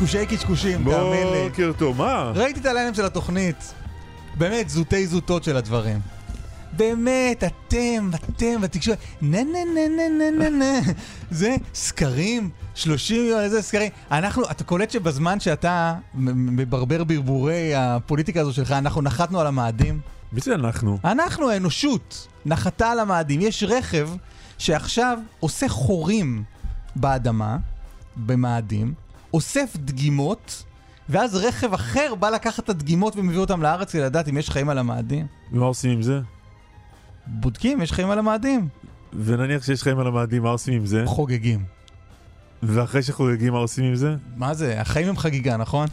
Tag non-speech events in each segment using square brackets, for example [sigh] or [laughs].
קשקושי קשקושים, תאמין לי. בוקר טוב, מה? ראיתי את הליינאפ של התוכנית. באמת, זוטי זוטות של הדברים. באמת, אתם, אתם, בתקשורת, נה נה נה נה נה נה נה. זה סקרים, 30 יום, איזה סקרים. אנחנו, אתה קולט שבזמן שאתה מברבר ברבורי הפוליטיקה הזו שלך, אנחנו נחתנו על המאדים? מי זה אנחנו? אנחנו, האנושות, נחתה על המאדים. יש רכב שעכשיו עושה חורים באדמה, במאדים, אוסף דגימות, ואז רכב אחר בא לקחת את הדגימות ומביא אותם לארץ כדי לדעת אם יש חיים על המאדים. ומה עושים עם זה? בודקים, יש חיים על המאדים. ונניח שיש חיים על המאדים, מה עושים עם זה? חוגגים. ואחרי שחוגגים, מה עושים עם זה? מה זה? החיים הם חגיגה, נכון?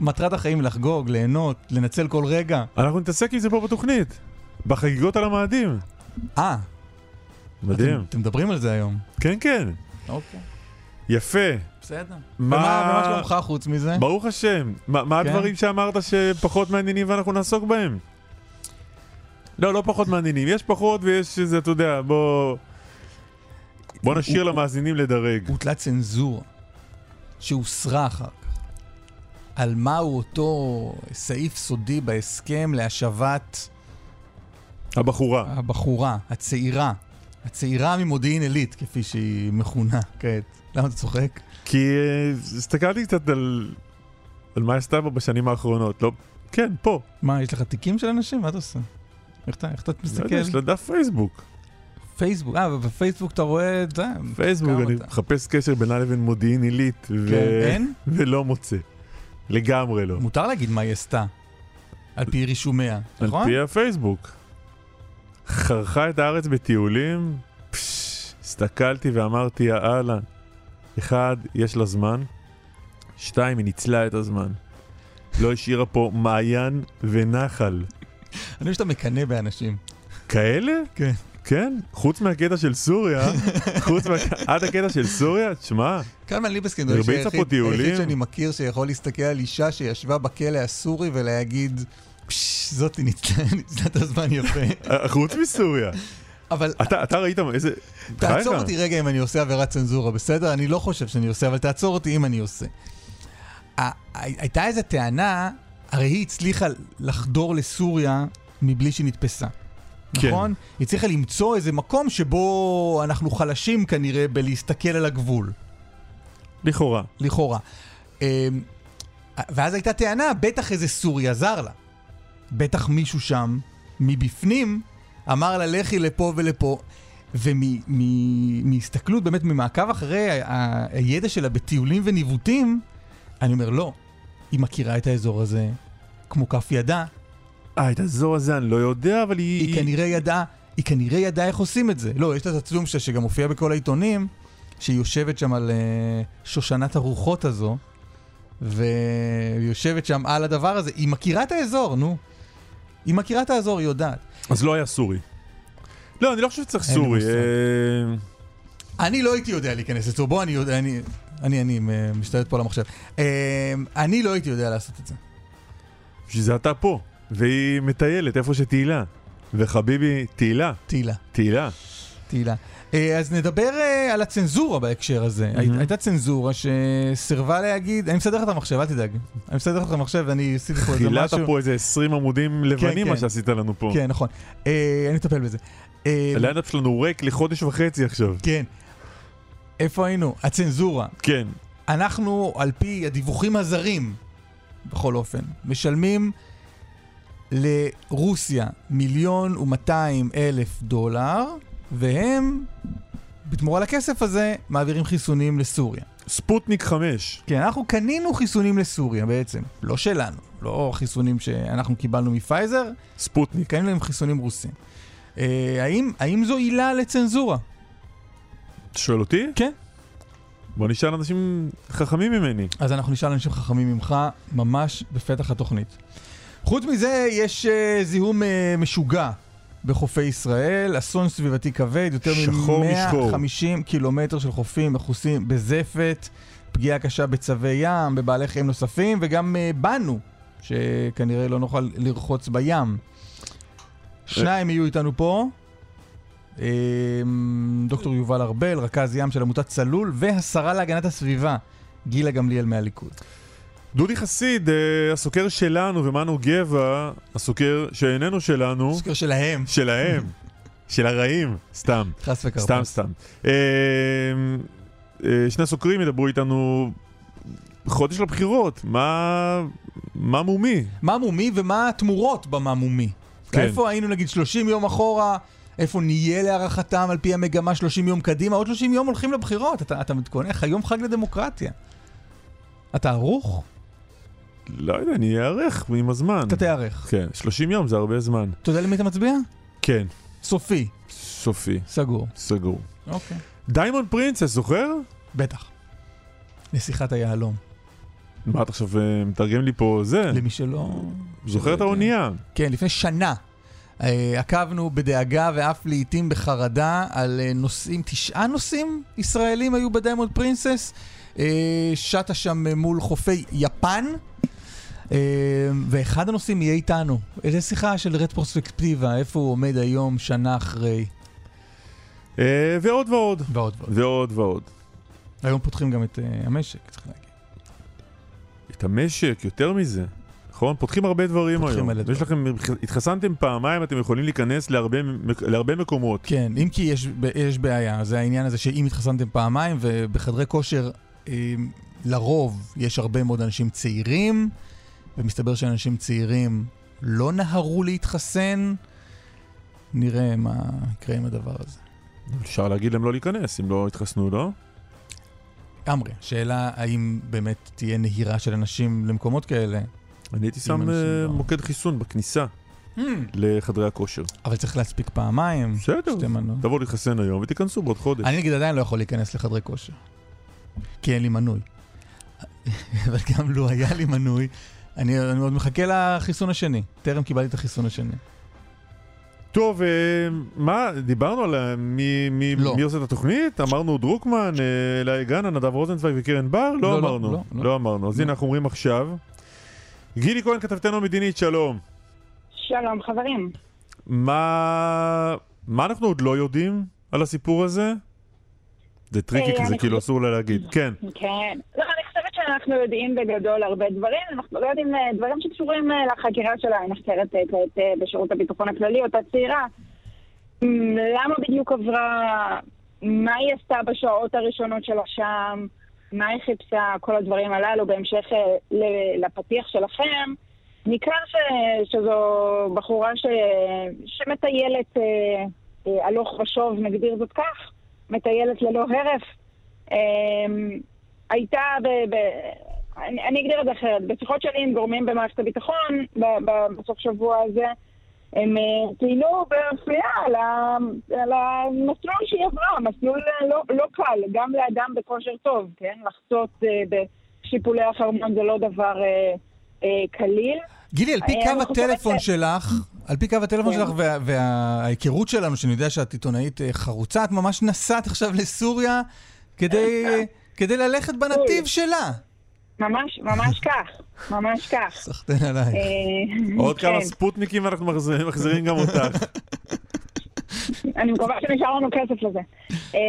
מטרת החיים לחגוג, ליהנות, לנצל כל רגע. אנחנו נתעסק עם זה פה בתוכנית. בחגיגות על המאדים. אה, מדהים. אתם, אתם מדברים על זה היום. כן, כן. אוקיי, יפה. בסדר. מה- ומה שלומך חוץ מזה? ברוך השם. מה מה כן. הדברים שאמרת שפחות מעניינים ואנחנו נעסוק בהם? לא, לא פחות מעניינים. יש פחות ויש איזה, אתה יודע, בוא... בוא נשאיר למאזינים לדרג. הוטלה צנזורה שהוסרה אחר כך. על מהו אותו סעיף סודי בהסכם להשבת הבחורה. הבחורה, הצעירה, הצעירה ממודיעין עילית, כפי שהיא מכונה כעת. למה אתה צוחק? כי הסתכלתי קצת על... על מה עשתה בה בשנים האחרונות. לא... כן, פה. מה, יש לך תיקים של אנשים? מה אתה עושה? איך אתה, איך אתה לא יודע, מסתכל? יש לה דף פייסבוק. פייסבוק, אה, ובפייסבוק אתה רואה את זה? פייסבוק, אני אתה? מחפש קשר בינה לבין מודיעין עילית. ו... כן, אין? ולא מוצא. לגמרי לא. מותר להגיד מה היא עשתה, על פי רישומיה, על נכון? פי הפייסבוק. חרכה את הארץ בטיולים, פש, הסתכלתי ואמרתי, יאללה. אחד, יש לה זמן. שתיים, היא ניצלה את הזמן. לא השאירה פה מעיין ונחל. אני חושב שאתה מקנא באנשים. כאלה? כן. כן? חוץ מהקטע של סוריה, חוץ מה... עד הקטע של סוריה, תשמע, קלמן ליבסקינד הוא היחיד. היחיד שאני מכיר שיכול להסתכל על אישה שישבה בכלא הסורי ולהגיד, "פש, זאתי ניצלה ניצלה את הזמן יפה. חוץ מסוריה. אבל אתה, אתה ראית איזה... תעצור? אותי רגע אם אני עושה עבירת צנזורה, בסדר? אני לא חושב שאני עושה, אבל תעצור אותי אם אני עושה. הייתה איזו טענה, הרי היא הצליחה לחדור לסוריה מבלי שהיא נתפסה. כן. נכון? היא הצליחה למצוא איזה מקום שבו אנחנו חלשים כנראה בלהסתכל על הגבול. לכאורה. לכאורה. אמ, ואז הייתה טענה, בטח איזה סורי עזר לה. בטח מישהו שם, מבפנים, אמר לה לכי לפה ולפה. ומהסתכלות, באמת, ממעקב אחרי הידע שלה בטיולים וניווטים, אני אומר, לא. היא מכירה את האזור הזה כמו כף ידה, אה, את הזו הזה אני לא יודע, אבל היא... היא כנראה ידעה, היא כנראה ידעה איך עושים את זה. לא, יש לה את הצילום שלה שגם מופיע בכל העיתונים, שהיא יושבת שם על uh, שושנת הרוחות הזו, והיא יושבת שם על הדבר הזה. היא מכירה את האזור, נו. היא מכירה את האזור, היא יודעת. אז לא היה סורי. לא, אני לא חושב שצריך סורי. אה, אני לא הייתי יודע להיכנס לצור, בוא, אני יודע, אני... אני, אני אה, משתלט פה על המחשב. אה, אני לא הייתי יודע לעשות את זה. בשביל זה אתה פה. והיא מטיילת איפה שתהילה. וחביבי, תהילה. תהילה. תהילה. תהילה. אה, אז נדבר אה, על הצנזורה בהקשר הזה. הייתה צנזורה שסירבה להגיד, אני מסדר לך את המחשב, אל תדאג. אני מסדר לך את המחשב ואני עשיתי פה איזה חירת משהו. פה איזה 20 עמודים לבנים, מה כן. שעשית לנו פה. כן, נכון. אה, אני אטפל בזה. הליינאפ שלנו ריק לחודש וחצי עכשיו. כן. איפה היינו? הצנזורה. כן. אנחנו, על פי הדיווחים הזרים, בכל אופן, משלמים לרוסיה מיליון ומאתיים אלף דולר, והם, בתמורה לכסף הזה, מעבירים חיסונים לסוריה. ספוטניק 5. כן, אנחנו קנינו חיסונים לסוריה בעצם, לא שלנו, לא חיסונים שאנחנו קיבלנו מפייזר, ספוטניק. קנינו להם חיסונים רוסים. אה, האם, האם זו עילה לצנזורה? אתה שואל אותי? כן. בוא נשאל אנשים חכמים ממני. אז אנחנו נשאל אנשים חכמים ממך ממש בפתח התוכנית. חוץ מזה, יש uh, זיהום uh, משוגע בחופי ישראל, אסון סביבתי כבד, יותר שחור משחור. מ-150 קילומטר של חופים מכוסים בזפת, פגיעה קשה בצבי ים, בבעלי חיים נוספים, וגם uh, בנו, שכנראה לא נוכל לרחוץ בים. שניים יהיו איתנו פה. אה, דוקטור יובל ארבל, רכז ים של עמותת צלול, והשרה להגנת הסביבה, גילה גמליאל מהליכוד. דודי חסיד, אה, הסוקר שלנו, ומנו גבע, הסוקר שאיננו שלנו, סקר שלהם, שלהם, [laughs] של הרעים, סתם, חס וכרפס. סתם סתם. אה, אה, שני סוקרים ידברו איתנו חודש לבחירות, מה, מה מומי? מה מומי ומה התמורות במה מומי? כן. איפה היינו נגיד 30 יום אחורה, איפה נהיה להערכתם על פי המגמה 30 יום קדימה, עוד 30 יום הולכים לבחירות, אתה, אתה מתכונן, היום חג לדמוקרטיה. אתה ערוך? לא יודע, אני איערך עם הזמן. אתה תיערך. כן, 30 יום זה הרבה זמן. אתה יודע למי אתה מצביע? כן, סופי, סופי, סגור. סגור. אוקיי. Diamond Princess, זוכר? בטח. נסיכת היהלום. מה אתה עכשיו אה, מתרגם לי פה זה? למי שלא... זוכר את האונייה? כן, לפני שנה אה, עקבנו בדאגה ואף לעיתים בחרדה על אה, נוסעים, תשעה נוסעים ישראלים היו ב Diamond Princess. שטה שם מול חופי יפן. אה, ואחד הנושאים יהיה איתנו. איזה שיחה של רטרוספקטיבה, איפה הוא עומד היום, שנה אחרי, אה, ועוד ועוד. ועוד ועוד. ועוד ועוד. היום פותחים גם את אה, המשק, צריך להגיד. את המשק, יותר מזה. נכון? פותחים הרבה דברים פותחים היום. יש לכם, התחסנתם פעמיים, אתם יכולים להיכנס להרבה, להרבה מקומות. כן, אם כי יש, יש בעיה, זה העניין הזה שאם התחסנתם פעמיים, ובחדרי כושר אה, לרוב יש הרבה מאוד אנשים צעירים, ומסתבר שאנשים צעירים לא נהרו להתחסן, נראה מה יקרה עם הדבר הזה. אפשר להגיד להם לא להיכנס, אם לא התחסנו, לא? לגמרי, שאלה האם באמת תהיה נהירה של אנשים למקומות כאלה. אני הייתי שם אה, לא- מוקד חיסון בכניסה לחדרי הכושר. אבל צריך להספיק פעמיים, בסדר, שתי מנות. תבואו להתחסן היום ותיכנסו בעוד חודש. אני נגיד עדיין לא יכול להיכנס לחדרי כושר, כי אין לי מנוי. [laughs] אבל גם לו היה לי מנוי, אני, אני עוד מחכה לחיסון השני. טרם קיבלתי את החיסון השני. טוב, אה, מה, דיברנו על אה, מי, מי, לא. מי עושה את התוכנית? אמרנו דרוקמן, אה, אלי גאנה, נדב רוזנצוויג וקרן בר? לא, לא, לא, אמרנו. לא, לא. לא אמרנו. אז לא. הנה אנחנו אומרים עכשיו. גילי כהן, כתבתנו המדינית, שלום. שלום חברים. מה, מה אנחנו עוד לא יודעים על הסיפור הזה? זה טריקי כזה, אני כאילו אסור לה להגיד. כן. כן. לא, שאנחנו יודעים בגדול הרבה דברים, אנחנו לא יודעים אה, דברים שקשורים אה, לחקירה שלה, היא נחקרת אה, כעת בשירות הביטחון הכללי, אותה צעירה. מ, למה בדיוק עברה, מה היא עשתה בשעות הראשונות שלה שם, מה היא חיפשה, כל הדברים הללו, בהמשך לפתיח שלכם. ניכר ש, שזו בחורה ש, שמטיילת הלוך ושוב, נגדיר זאת כך, מטיילת ללא הרף. הייתה, ב, ב, אני, אני אגדיר את זה אחרת, בשיחות שלי עם גורמים במערכת הביטחון ב- ב- בסוף שבוע הזה, הם אה, ציינו באפייה על, ה- על המסלול שהיא עברה, מסלול אה, לא, לא קל, גם לאדם בכושר טוב, כן? לחצות אה, בשיפולי החרמון זה לא דבר אה, אה, קליל. גילי, על פי אה, קו הטלפון שלך, על פי קו הטלפון כן. שלך וה- וההיכרות שלנו, שאני יודע שאת עיתונאית חרוצה, את ממש נסעת עכשיו לסוריה כדי- כדי ללכת בנתיב. שלה. ממש, ממש כך, ממש כך. סחטיין עלייך. אה, עוד כמה כן. ספוטניקים ואנחנו מחזירים- מחזירים גם אותך. אני מקווה שנשאר לנו כסף לזה. אה,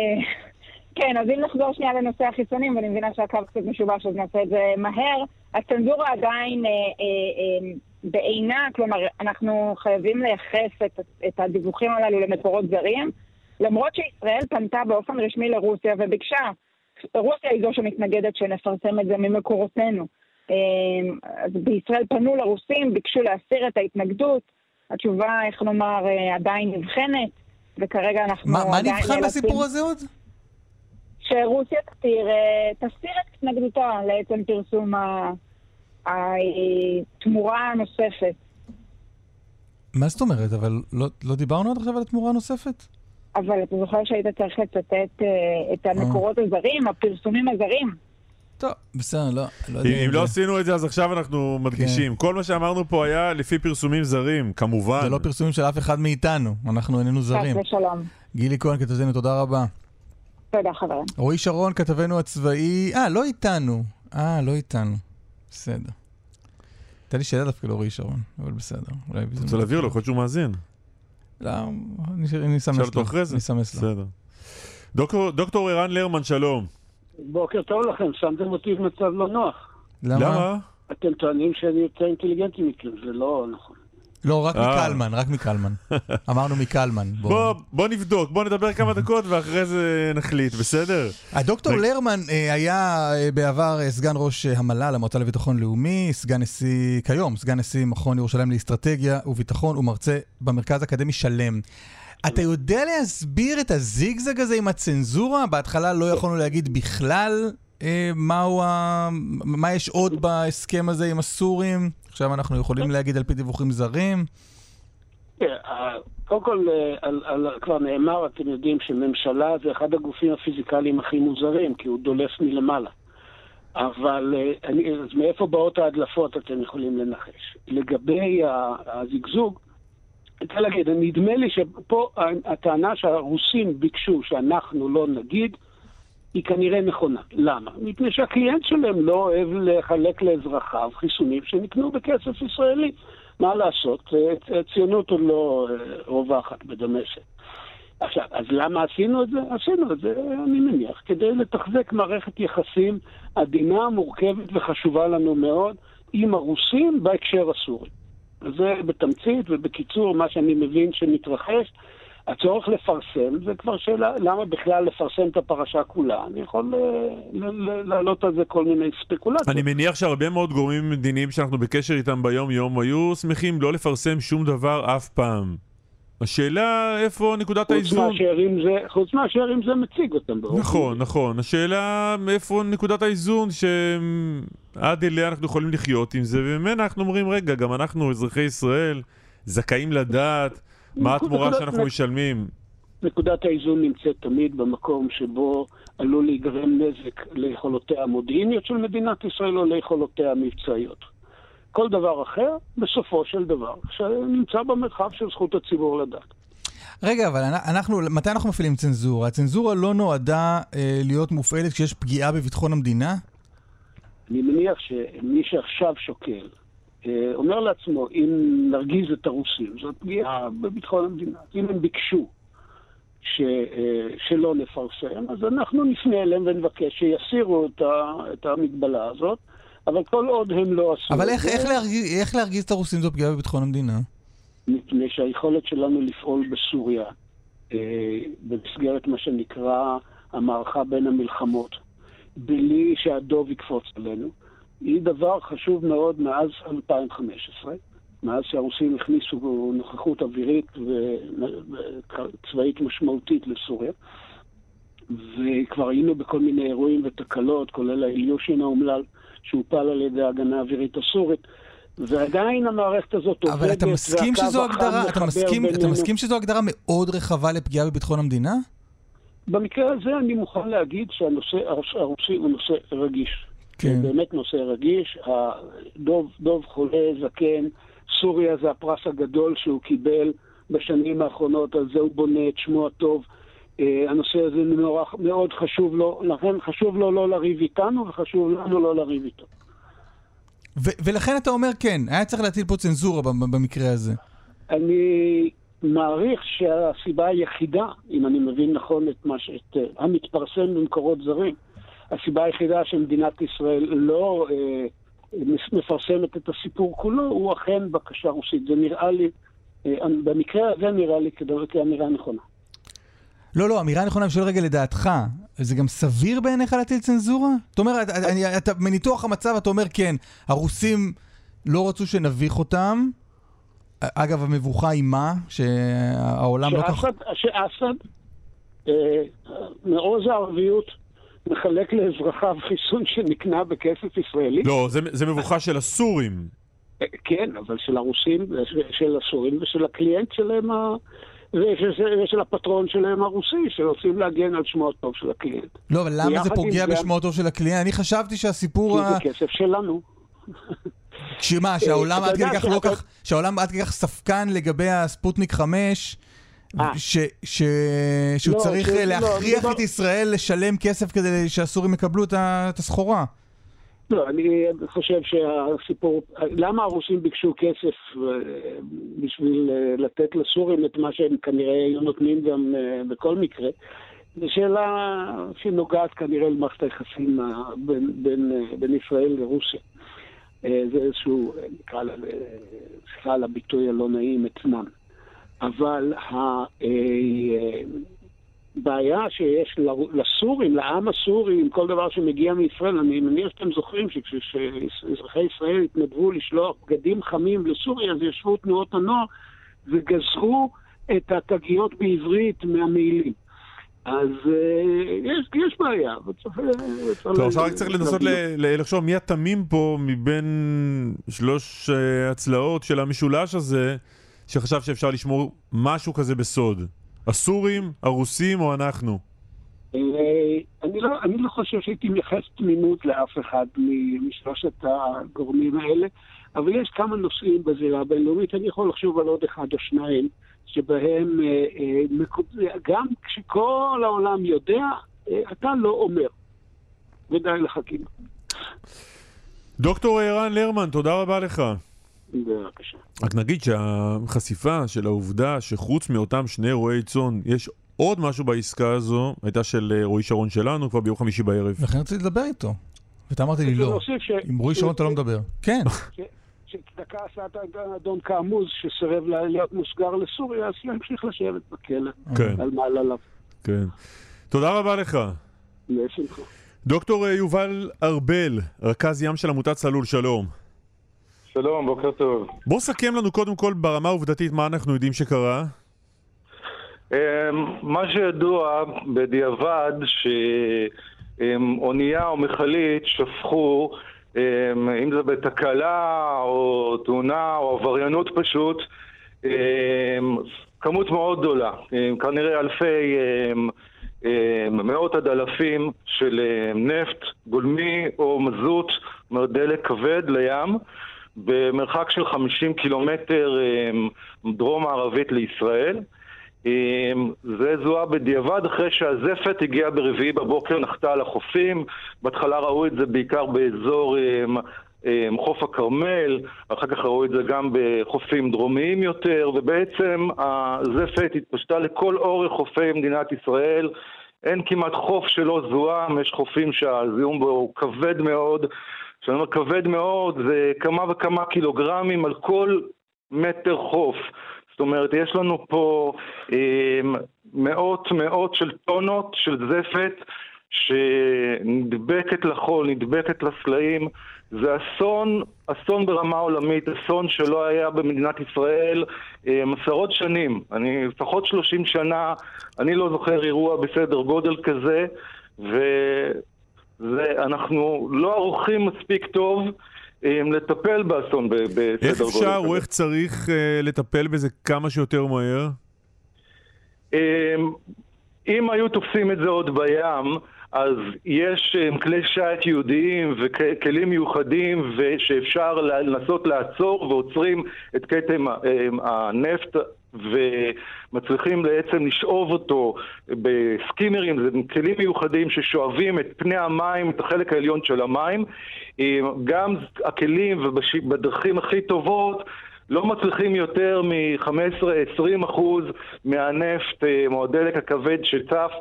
כן, אז אם נחזור שנייה לנושא החיצונים, ואני מבינה שהקו קצת משובש, אז נעשה את זה מהר. הצנזורה עדיין אה, אה, אה, בעינה, כלומר, אנחנו חייבים לייחס את, את הדיווחים הללו למקורות זרים, למרות שישראל פנתה באופן רשמי לרוסיה וביקשה, רוסיה היא זו שמתנגדת שנפרסם את זה ממקורותינו. אה, אז בישראל פנו לרוסים, ביקשו להסיר את ההתנגדות, התשובה, איך נאמר, אה, עדיין נבחנת, וכרגע אנחנו מה מה עדיין נבחן נאלצים- בסיפור הזה עוד? שרוסיה תסיר, אה, תסיר את התנגדותה לעצם פרסום התמורה הנוספת. מה זאת אומרת? אבל לא- לא דיברנו עד עכשיו על התמורה הנוספת? אבל אתה זוכר שהיית צריך לצטט אה, את המקורות הזרים, הפרסומים הזרים? טוב, בסדר, לא, לא אם יודע. אם לא עשינו את זה, אז עכשיו אנחנו מדגישים. כל מה שאמרנו פה היה לפי פרסומים זרים, כמובן. זה לא פרסומים של אף אחד מאיתנו, אנחנו איננו זרים. חס ושלום. גילי כהן כתבתנו, תודה רבה. תודה חברים. רועי שרון כתבנו הצבאי, אה, לא איתנו. אה, לא איתנו. בסדר. הייתה לי שאלה דווקא לרועי שרון, אבל בסדר. אולי אתה רוצה להעביר לו, יכול להיות שהוא מאזין. לא, אני אני אסמס לו. שאל אותו אחרי זה. אני אסמס לו. דוקטור ערן לרמן, שלום. בוקר טוב לכם, שמתם אותי במצב לא נוח. למה? אתם טוענים שאני יותר אינטליגנטי מכם, זה לא נכון. לא, רק אה. מקלמן, רק מקלמן. [laughs] אמרנו מקלמן. בוא. בוא, בוא נבדוק, בוא נדבר כמה דקות ואחרי זה נחליט, בסדר? הדוקטור. לרמן אה, היה אה, בעבר אה, סגן ראש המל"ל, המועצה לביטחון לאומי, סגן נשיא, כיום, סגן נשיא מכון ירושלים לאסטרטגיה וביטחון ומרצה במרכז האקדמי שלם. אתה יודע להסביר את הזיגזג הזה עם הצנזורה? בהתחלה לא יכולנו להגיד בכלל אה, מהו ה... מה יש עוד בהסכם הזה עם הסורים. עכשיו אנחנו יכולים להגיד על פי דיווחים זרים. אה, אה, קודם כל, אה, על, על, כבר נאמר, אתם יודעים שממשלה זה אחד הגופים הפיזיקליים הכי מוזרים, כי הוא דולף מלמעלה. אבל אה, אני, אז מאיפה באות ההדלפות אתם יכולים לנחש. לגבי הזיגזוג, אני רוצה להגיד, נדמה לי שפה הטענה שהרוסים ביקשו שאנחנו לא נגיד, היא כנראה נכונה. למה? מפני שהקליינט שלהם לא אוהב לחלק לאזרחיו חיסונים שנקנו בכסף ישראלי. מה לעשות? אה, הציונות עוד לא אה, רווחת בדמשק. עכשיו, אז למה עשינו את זה? עשינו את זה, אני מניח, כדי לתחזק מערכת יחסים עדינה, מורכבת וחשובה לנו מאוד עם הרוסים בהקשר הסורי. זה בתמצית ובקיצור מה שאני מבין שמתרחש. הצורך לפרסם, זה כבר שאלה, למה בכלל לפרסם את הפרשה כולה? אני יכול אה, להעלות על זה כל מיני ספקולציות. אני מניח שהרבה מאוד גורמים מדיניים שאנחנו בקשר איתם ביום-יום היו שמחים לא לפרסם שום דבר אף פעם. השאלה איפה נקודת האיזון. זה, חוץ מאשר אם זה מציג אותם. נכון, נכון. השאלה איפה נקודת האיזון שעד אליה אנחנו יכולים לחיות עם זה, וממנה אנחנו אומרים, רגע, גם אנחנו, אזרחי ישראל, זכאים לדעת מה התמורה שאנחנו נק- משלמים. נקודת האיזון נמצאת תמיד במקום שבו עלול להיגרם נזק ליכולותיה המודיעיניות של מדינת ישראל או ליכולותיה המבצעיות. כל דבר אחר, בסופו של דבר, שנמצא במרחב של זכות הציבור לדעת. רגע, אבל אנ- אנחנו, מתי אנחנו מפעילים צנזורה? הצנזורה לא נועדה אה, להיות מופעלת כשיש פגיעה בביטחון המדינה? אני מניח שמי שעכשיו שוקל, אומר לעצמו, אם נרגיז את הרוסים, זאת פגיעה בביטחון המדינה. אם הם ביקשו ש, אה, שלא נפרסם, אז אנחנו נפנה אליהם ונבקש שיסירו את, ה, את המגבלה הזאת, אבל כל עוד הם לא עשו אבל איך, איך, להרגיז, איך להרגיז את הרוסים זו פגיעה בביטחון המדינה? מפני שהיכולת שלנו לפעול בסוריה, אה, במסגרת מה שנקרא המערכה בין המלחמות, בלי שהדוב יקפוץ עלינו, היא דבר חשוב מאוד מאז 2015, מאז שהרוסים הכניסו נוכחות אווירית וצבאית משמעותית לסוריה. וכבר היינו בכל מיני אירועים ותקלות, כולל האיליושין האומלל שהופל על ידי ההגנה האווירית הסורית. ועדיין המערכת הזאת עובדת, אבל אתה מסכים שזו הגדרה, אתה מסכים, אתה. מסכים שזו הגדרה מאוד רחבה לפגיעה בביטחון המדינה? במקרה הזה אני מוכן להגיד שהנושא הרוס- הרוסי הוא נושא רגיש. כן. זה באמת נושא רגיש. הדוב, דוב חולה, זקן, סוריה זה הפרס הגדול שהוא קיבל בשנים האחרונות, על זה הוא בונה את שמו הטוב. אה, הנושא הזה מאוד, מאוד חשוב לו, לכן חשוב לו לא לריב איתנו וחשוב לנו לא לריב איתו. ו- ולכן אתה אומר כן, היה צריך להטיל פה צנזורה במקרה הזה. אני מעריך שהסיבה היחידה, אם אני מבין נכון את מה ש... את, אה, המתפרסם במקורות זרים, הסיבה היחידה שמדינת ישראל לא אה, מפרסמת את הסיפור כולו, הוא אכן בקשה רוסית. זה נראה לי, אה, במקרה הזה נראה לי כאמירה נכונה. לא, לא, אמירה נכונה, אני שואל רגע לדעתך, זה גם סביר בעיניך להטיל צנזורה? זאת אומרת, אתה, מניתוח המצב אתה אומר, כן, הרוסים לא רצו שנביך אותם. אגב, המבוכה היא מה? שהעולם לא כך... שאסד, אה, מעוז הערביות, מחלק לאזרחיו חיסון שנקנה בכסף ישראלי. לא, זה, זה מבוכה של הסורים. אה, כן, אבל של הרוסים, של הסורים ושל הקליינט שלהם ה... ושל הפטרון שלהם הרוסי, שרוצים להגן על שמו הטוב של הקליינט. לא, אבל למה זה פוגע בשמו הטוב של הקליינט? אני חשבתי שהסיפור... כי זה כסף שלנו. שמה, שהעולם עד כדי כך לא כך... שהעולם עד כדי כך ספקן לגבי הספוטניק 5... אה. שהוא לא, צריך לא, להכריח את ישראל לשלם כסף כדי שהסורים יקבלו את הסחורה. לא, אני חושב שהסיפור, למה הרוסים ביקשו כסף אה, בשביל אה, לתת לסורים את מה שהם כנראה היו נותנים גם אה, בכל מקרה? זו שאלה שנוגעת כנראה למערכת היחסים בין, בין, בין ישראל לרוסיה. זה איזשהו, נקרא לה, סליחה על הביטוי הלא נעים, אתנן. אבל בעיה שיש לסורים, לעם הסורי, עם כל דבר שמגיע מישראל. אני מניח שאתם זוכרים שכשאזרחי ישראל התנדבו לשלוח בגדים חמים לסוריה, אז ישבו תנועות הנוער וגזרו את התגיות בעברית מהמעילים. אז אה, יש, יש בעיה, וצריך... טוב, עכשיו רק צריך לנסות לחשוב מי התמים פה מבין שלוש אה, הצלעות של המשולש הזה, שחשב שאפשר לשמור משהו כזה בסוד. הסורים, הרוסים או אנחנו? אה, אני לא, אני לא חושב שהייתי מייחס תמימות לאף אחד משלושת הגורמים האלה, אבל יש כמה נושאים בזירה הבינלאומית, אני יכול לחשוב על עוד אחד או שניים, שבהם אה, אה, גם כשכל העולם יודע, אתה לא אומר. ודי לחכים. דוקטור ערן לרמן, תודה רבה לך. בבקשה. רק נגיד שהחשיפה של העובדה שחוץ מאותם שני רועי צאן, יש עוד משהו בעסקה הזו, הייתה של אה, רועי שרון שלנו כבר ביום חמישי בערב. לכן רציתי לדבר איתו. ואתה אמרת לי לא. עם רועי שרון אתה לא מדבר. כן. שצדקה עשה את האדון כעמוז שסירב להיות מוסגר לסוריה, אז להמשיך לשבת בכלא. כן. על מעל עליו. כן. תודה רבה לך. בשמחה. דוקטור אה, יובל ארבל, רכז ים של עמותת צלול, שלום. שלום, בוקר טוב. בוא סכם לנו קודם כל ברמה העובדתית מה אנחנו יודעים שקרה. אמ, מה שידוע בדיעבד שאונייה או מכלית שפכו, אמ, אם זה בתקלה או תאונה או עבריינות פשוט, אמ, כמות מאוד גדולה, כנראה אלפי, מאות עד אלפים של נפט גולמי או מזוט, זאת אומרת דלק כבד לים. במרחק של 50 קילומטר אמ, דרום-מערבית לישראל. אמ, זה זוהה בדיעבד אחרי שהזפת הגיעה ברביעי בבוקר, נחתה על החופים. בהתחלה ראו את זה בעיקר באזור אמ, חוף הכרמל, אחר כך ראו את זה גם בחופים דרומיים יותר, ובעצם הזפת התפשטה לכל אורך חופי מדינת ישראל. אין כמעט חוף שלא זוהם, יש חופים שהזיהום בו הוא כבד מאוד. כשאני אומר כבד מאוד, זה כמה וכמה קילוגרמים על כל מטר חוף. זאת אומרת, יש לנו פה אה, מאות מאות של טונות של זפת שנדבקת לחול, נדבקת לסלעים. זה אסון, אסון ברמה עולמית, אסון שלא היה במדינת ישראל אה, עשרות שנים. אני לפחות 30 שנה, אני לא זוכר אירוע בסדר גודל כזה, ו... ואנחנו לא ערוכים מספיק טוב אה, לטפל באסון בסדר גודל איך אפשר או איך צריך אה, לטפל בזה כמה שיותר מהר? אה, אם היו תופסים את זה עוד בים, אז יש כלי שיט ייעודיים וכלים מיוחדים שאפשר לנסות לעצור ועוצרים את כתם הנפט ומצליחים בעצם לשאוב אותו בסקימרים, זה כלים מיוחדים ששואבים את פני המים, את החלק העליון של המים. גם הכלים ובדרכים הכי טובות לא מצליחים יותר מ-15-20 אחוז מהנפט אה, או הדלק הכבד שצף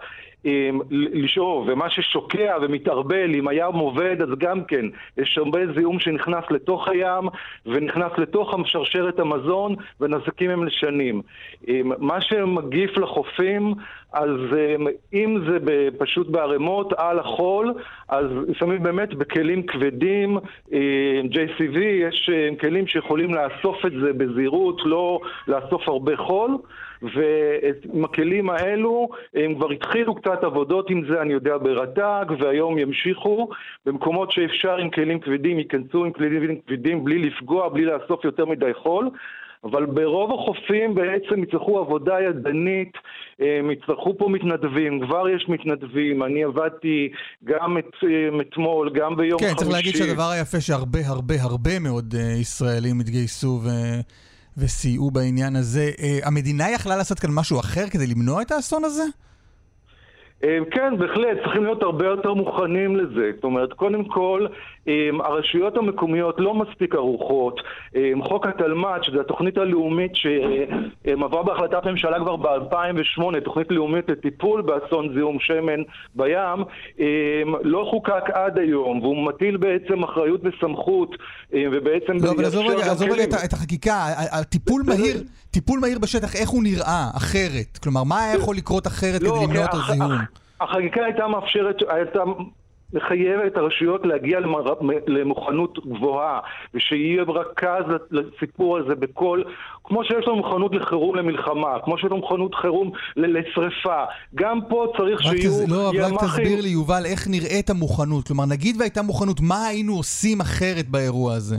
לשאוב, ומה ששוקע ומתערבל, אם הים עובד, אז גם כן, יש הרבה זיהום שנכנס לתוך הים ונכנס לתוך שרשרת המזון, ונזקים הם לשנים. מה שמגיף לחופים, אז אם זה פשוט בערימות על החול, אז לפעמים באמת בכלים כבדים, JCV, יש כלים שיכולים לאסוף את זה בזהירות, לא לאסוף הרבה חול. ועם הכלים האלו הם כבר התחילו קצת עבודות עם זה, אני יודע, ברט"ג, והיום ימשיכו. במקומות שאפשר עם כלים כבדים, ייכנסו עם כלים כבדים בלי לפגוע, בלי לאסוף יותר מדי חול. אבל ברוב החופים בעצם יצטרכו עבודה ידנית, הם יצטרכו פה מתנדבים, כבר יש מתנדבים, אני עבדתי גם את, אתמול, גם ביום כן, חמישי. כן, צריך להגיד שהדבר היפה שהרבה הרבה הרבה מאוד אה, ישראלים התגייסו ו... וסייעו בעניין הזה. אה, המדינה יכלה לעשות כאן משהו אחר כדי למנוע את האסון הזה? אה, כן, בהחלט, צריכים להיות הרבה יותר מוכנים לזה. זאת אומרת, קודם כל, אה, הרשויות המקומיות לא מספיק ערוכות. חוק התלמ"ת, שזו התוכנית הלאומית שעברה בהחלטת ממשלה כבר ב-2008, תוכנית לאומית לטיפול באסון זיהום שמן בים, לא חוקק עד היום, והוא מטיל בעצם אחריות וסמכות, ובעצם... לא, אבל עזוב רגע, עזוב רגע את החקיקה, הטיפול מהיר, טיפול מהיר בשטח, איך הוא נראה אחרת? כלומר, מה היה יכול לקרות אחרת לא, כדי למנוע את הזיהום? החקיקה הייתה מאפשרת, הייתה מחייבת את הרשויות להגיע למוכנות גבוהה, ושיהיה רכז לסיפור הזה בכל, כמו שיש לנו מוכנות לחירום למלחמה, כמו שיש לנו מוכנות חירום לשרפה, גם פה צריך שיהיו ימ"חים. לא, אבל רק תסביר לי, יובל, איך נראית המוכנות. כלומר, נגיד והייתה מוכנות, מה היינו עושים אחרת באירוע הזה?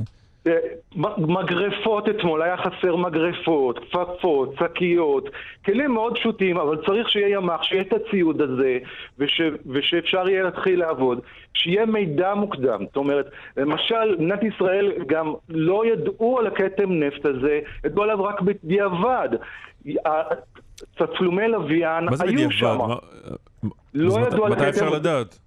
מגרפות אתמול, היה חסר מגרפות, כפפות, שקיות, כלים מאוד פשוטים, אבל צריך שיהיה ימ"ח, שיהיה את הציוד הזה, וש, ושאפשר יהיה להתחיל לעבוד, שיהיה מידע מוקדם. זאת אומרת, למשל, מדינת ישראל גם לא ידעו על הכתם נפט הזה, ידעו עליו רק בדיעבד. תצלומי לוויין היו שם. לא ידעו על הכתם... מתי אפשר לדעת?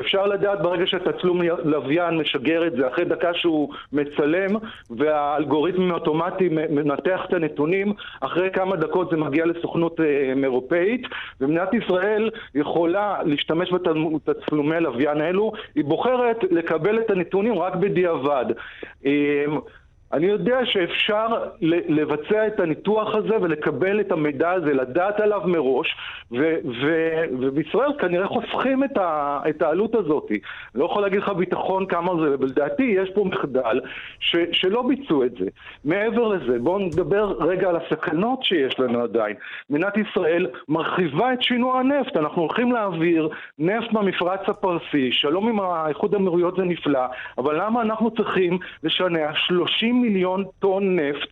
אפשר לדעת ברגע שתצלום לוויין משגר את זה, אחרי דקה שהוא מצלם והאלגוריתם האוטומטי מנתח את הנתונים, אחרי כמה דקות זה מגיע לסוכנות אה, אירופאית, ומדינת ישראל יכולה להשתמש בתצלומי לוויין האלו, היא בוחרת לקבל את הנתונים רק בדיעבד. אני יודע שאפשר לבצע את הניתוח הזה ולקבל את המידע הזה, לדעת עליו מראש, ובישראל כנראה חוסכים את, את העלות הזאת. לא יכול להגיד לך ביטחון כמה זה, אבל לדעתי יש פה מחדל ש- שלא ביצעו את זה. מעבר לזה, בואו נדבר רגע על הסכנות שיש לנו עדיין. מדינת ישראל מרחיבה את שינוע הנפט, אנחנו הולכים להעביר נפט מהמפרץ הפרסי, שלום עם האיחוד האמירויות זה נפלא, אבל למה אנחנו צריכים לשנע 30 מיליון טון נפט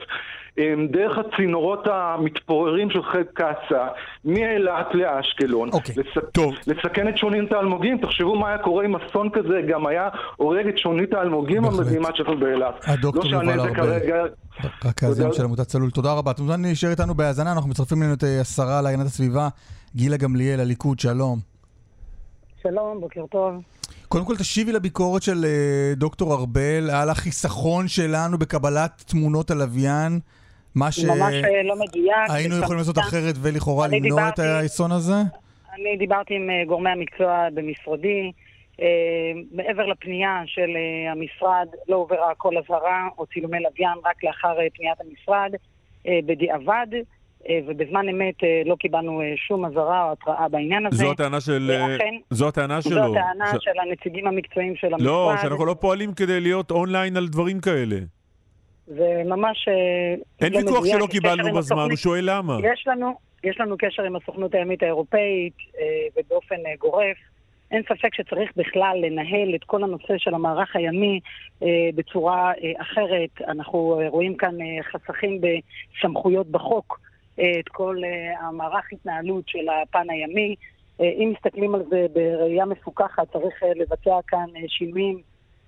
דרך הצינורות המתפוררים של חד קצא, מאילת לאשקלון. אוקיי, לס... טוב. לסכן את שונית האלמוגים, תחשבו מה היה קורה אם אסון כזה גם היה הורג את שונית האלמוגים המדהימה שלנו באילת. הדוקטור לא יובל שהנזק כרגע... רכז של עמותת צלול, תודה רבה. אתה מוזמן להישאר איתנו בהאזנה, אנחנו מצרפים לנו את אה, השרה להגנת הסביבה, גילה גמליאל, הליכוד, שלום. שלום, בוקר טוב. קודם כל תשיבי לביקורת של uh, דוקטור ארבל על החיסכון שלנו בקבלת תמונות הלוויין. מה ש... ממש אה, לא מדויק. היינו יכולים לעשות אחרת ולכאורה למנוע דיברתי, את האסון הזה? אני דיברתי עם uh, גורמי המקצוע במשרדי. מעבר לפנייה של המשרד, לא הועברה כל אזהרה או צילומי לוויין רק לאחר פניית המשרד בדיעבד. ובזמן אמת לא קיבלנו שום אזהרה או התראה בעניין הזה. זו הטענה של... ואכן, זו הטענה שלו. זו הטענה ש... של הנציגים המקצועיים של המשרד. לא, שאנחנו לא פועלים כדי להיות אונליין על דברים כאלה. זה ממש אין לא ויכוח שלא קיבלנו בזמן, הוא שואל למה. יש לנו, יש לנו קשר עם הסוכנות הימית האירופאית, ובאופן גורף. אין ספק שצריך בכלל לנהל את כל הנושא של המערך הימי אה, בצורה אה, אחרת. אנחנו אה, רואים כאן אה, חסכים בסמכויות בחוק. את כל המערך התנהלות של הפן הימי. אם מסתכלים על זה בראייה מפוקחת, צריך לבצע כאן שינויים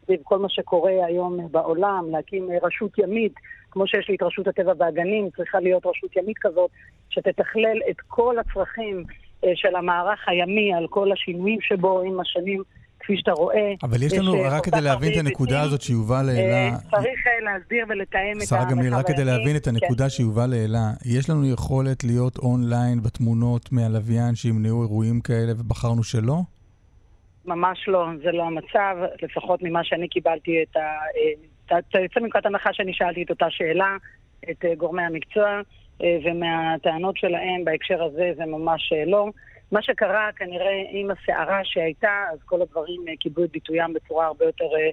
סביב כל מה שקורה היום בעולם, להקים רשות ימית, כמו שיש לי את רשות הטבע והגנים, צריכה להיות רשות ימית כזאת, שתתכלל את כל הצרכים של המערך הימי על כל השינויים שבו עם השנים, כפי שאתה רואה. אבל יש לנו, אה, רק כדי להבין את הנקודה. הזאת שיובל אה, העלה, צריך אה, להסביר ולתאם את שרה גמליאל, רק כדי להבין את הימי. הנקודה שיובל העלה, יש לנו יכולת להיות אונליין בתמונות מהלוויין שימנעו אירועים כאלה ובחרנו שלא? ממש לא, זה לא המצב, לפחות ממה שאני קיבלתי את ה... יוצא מנקודת הנחה שאני שאלתי את אותה שאלה, את גורמי המקצוע, ומהטענות שלהם בהקשר הזה זה ממש לא. מה שקרה כנראה עם הסערה שהייתה, אז כל הדברים אה, קיבלו את ביטוים בצורה הרבה יותר אה,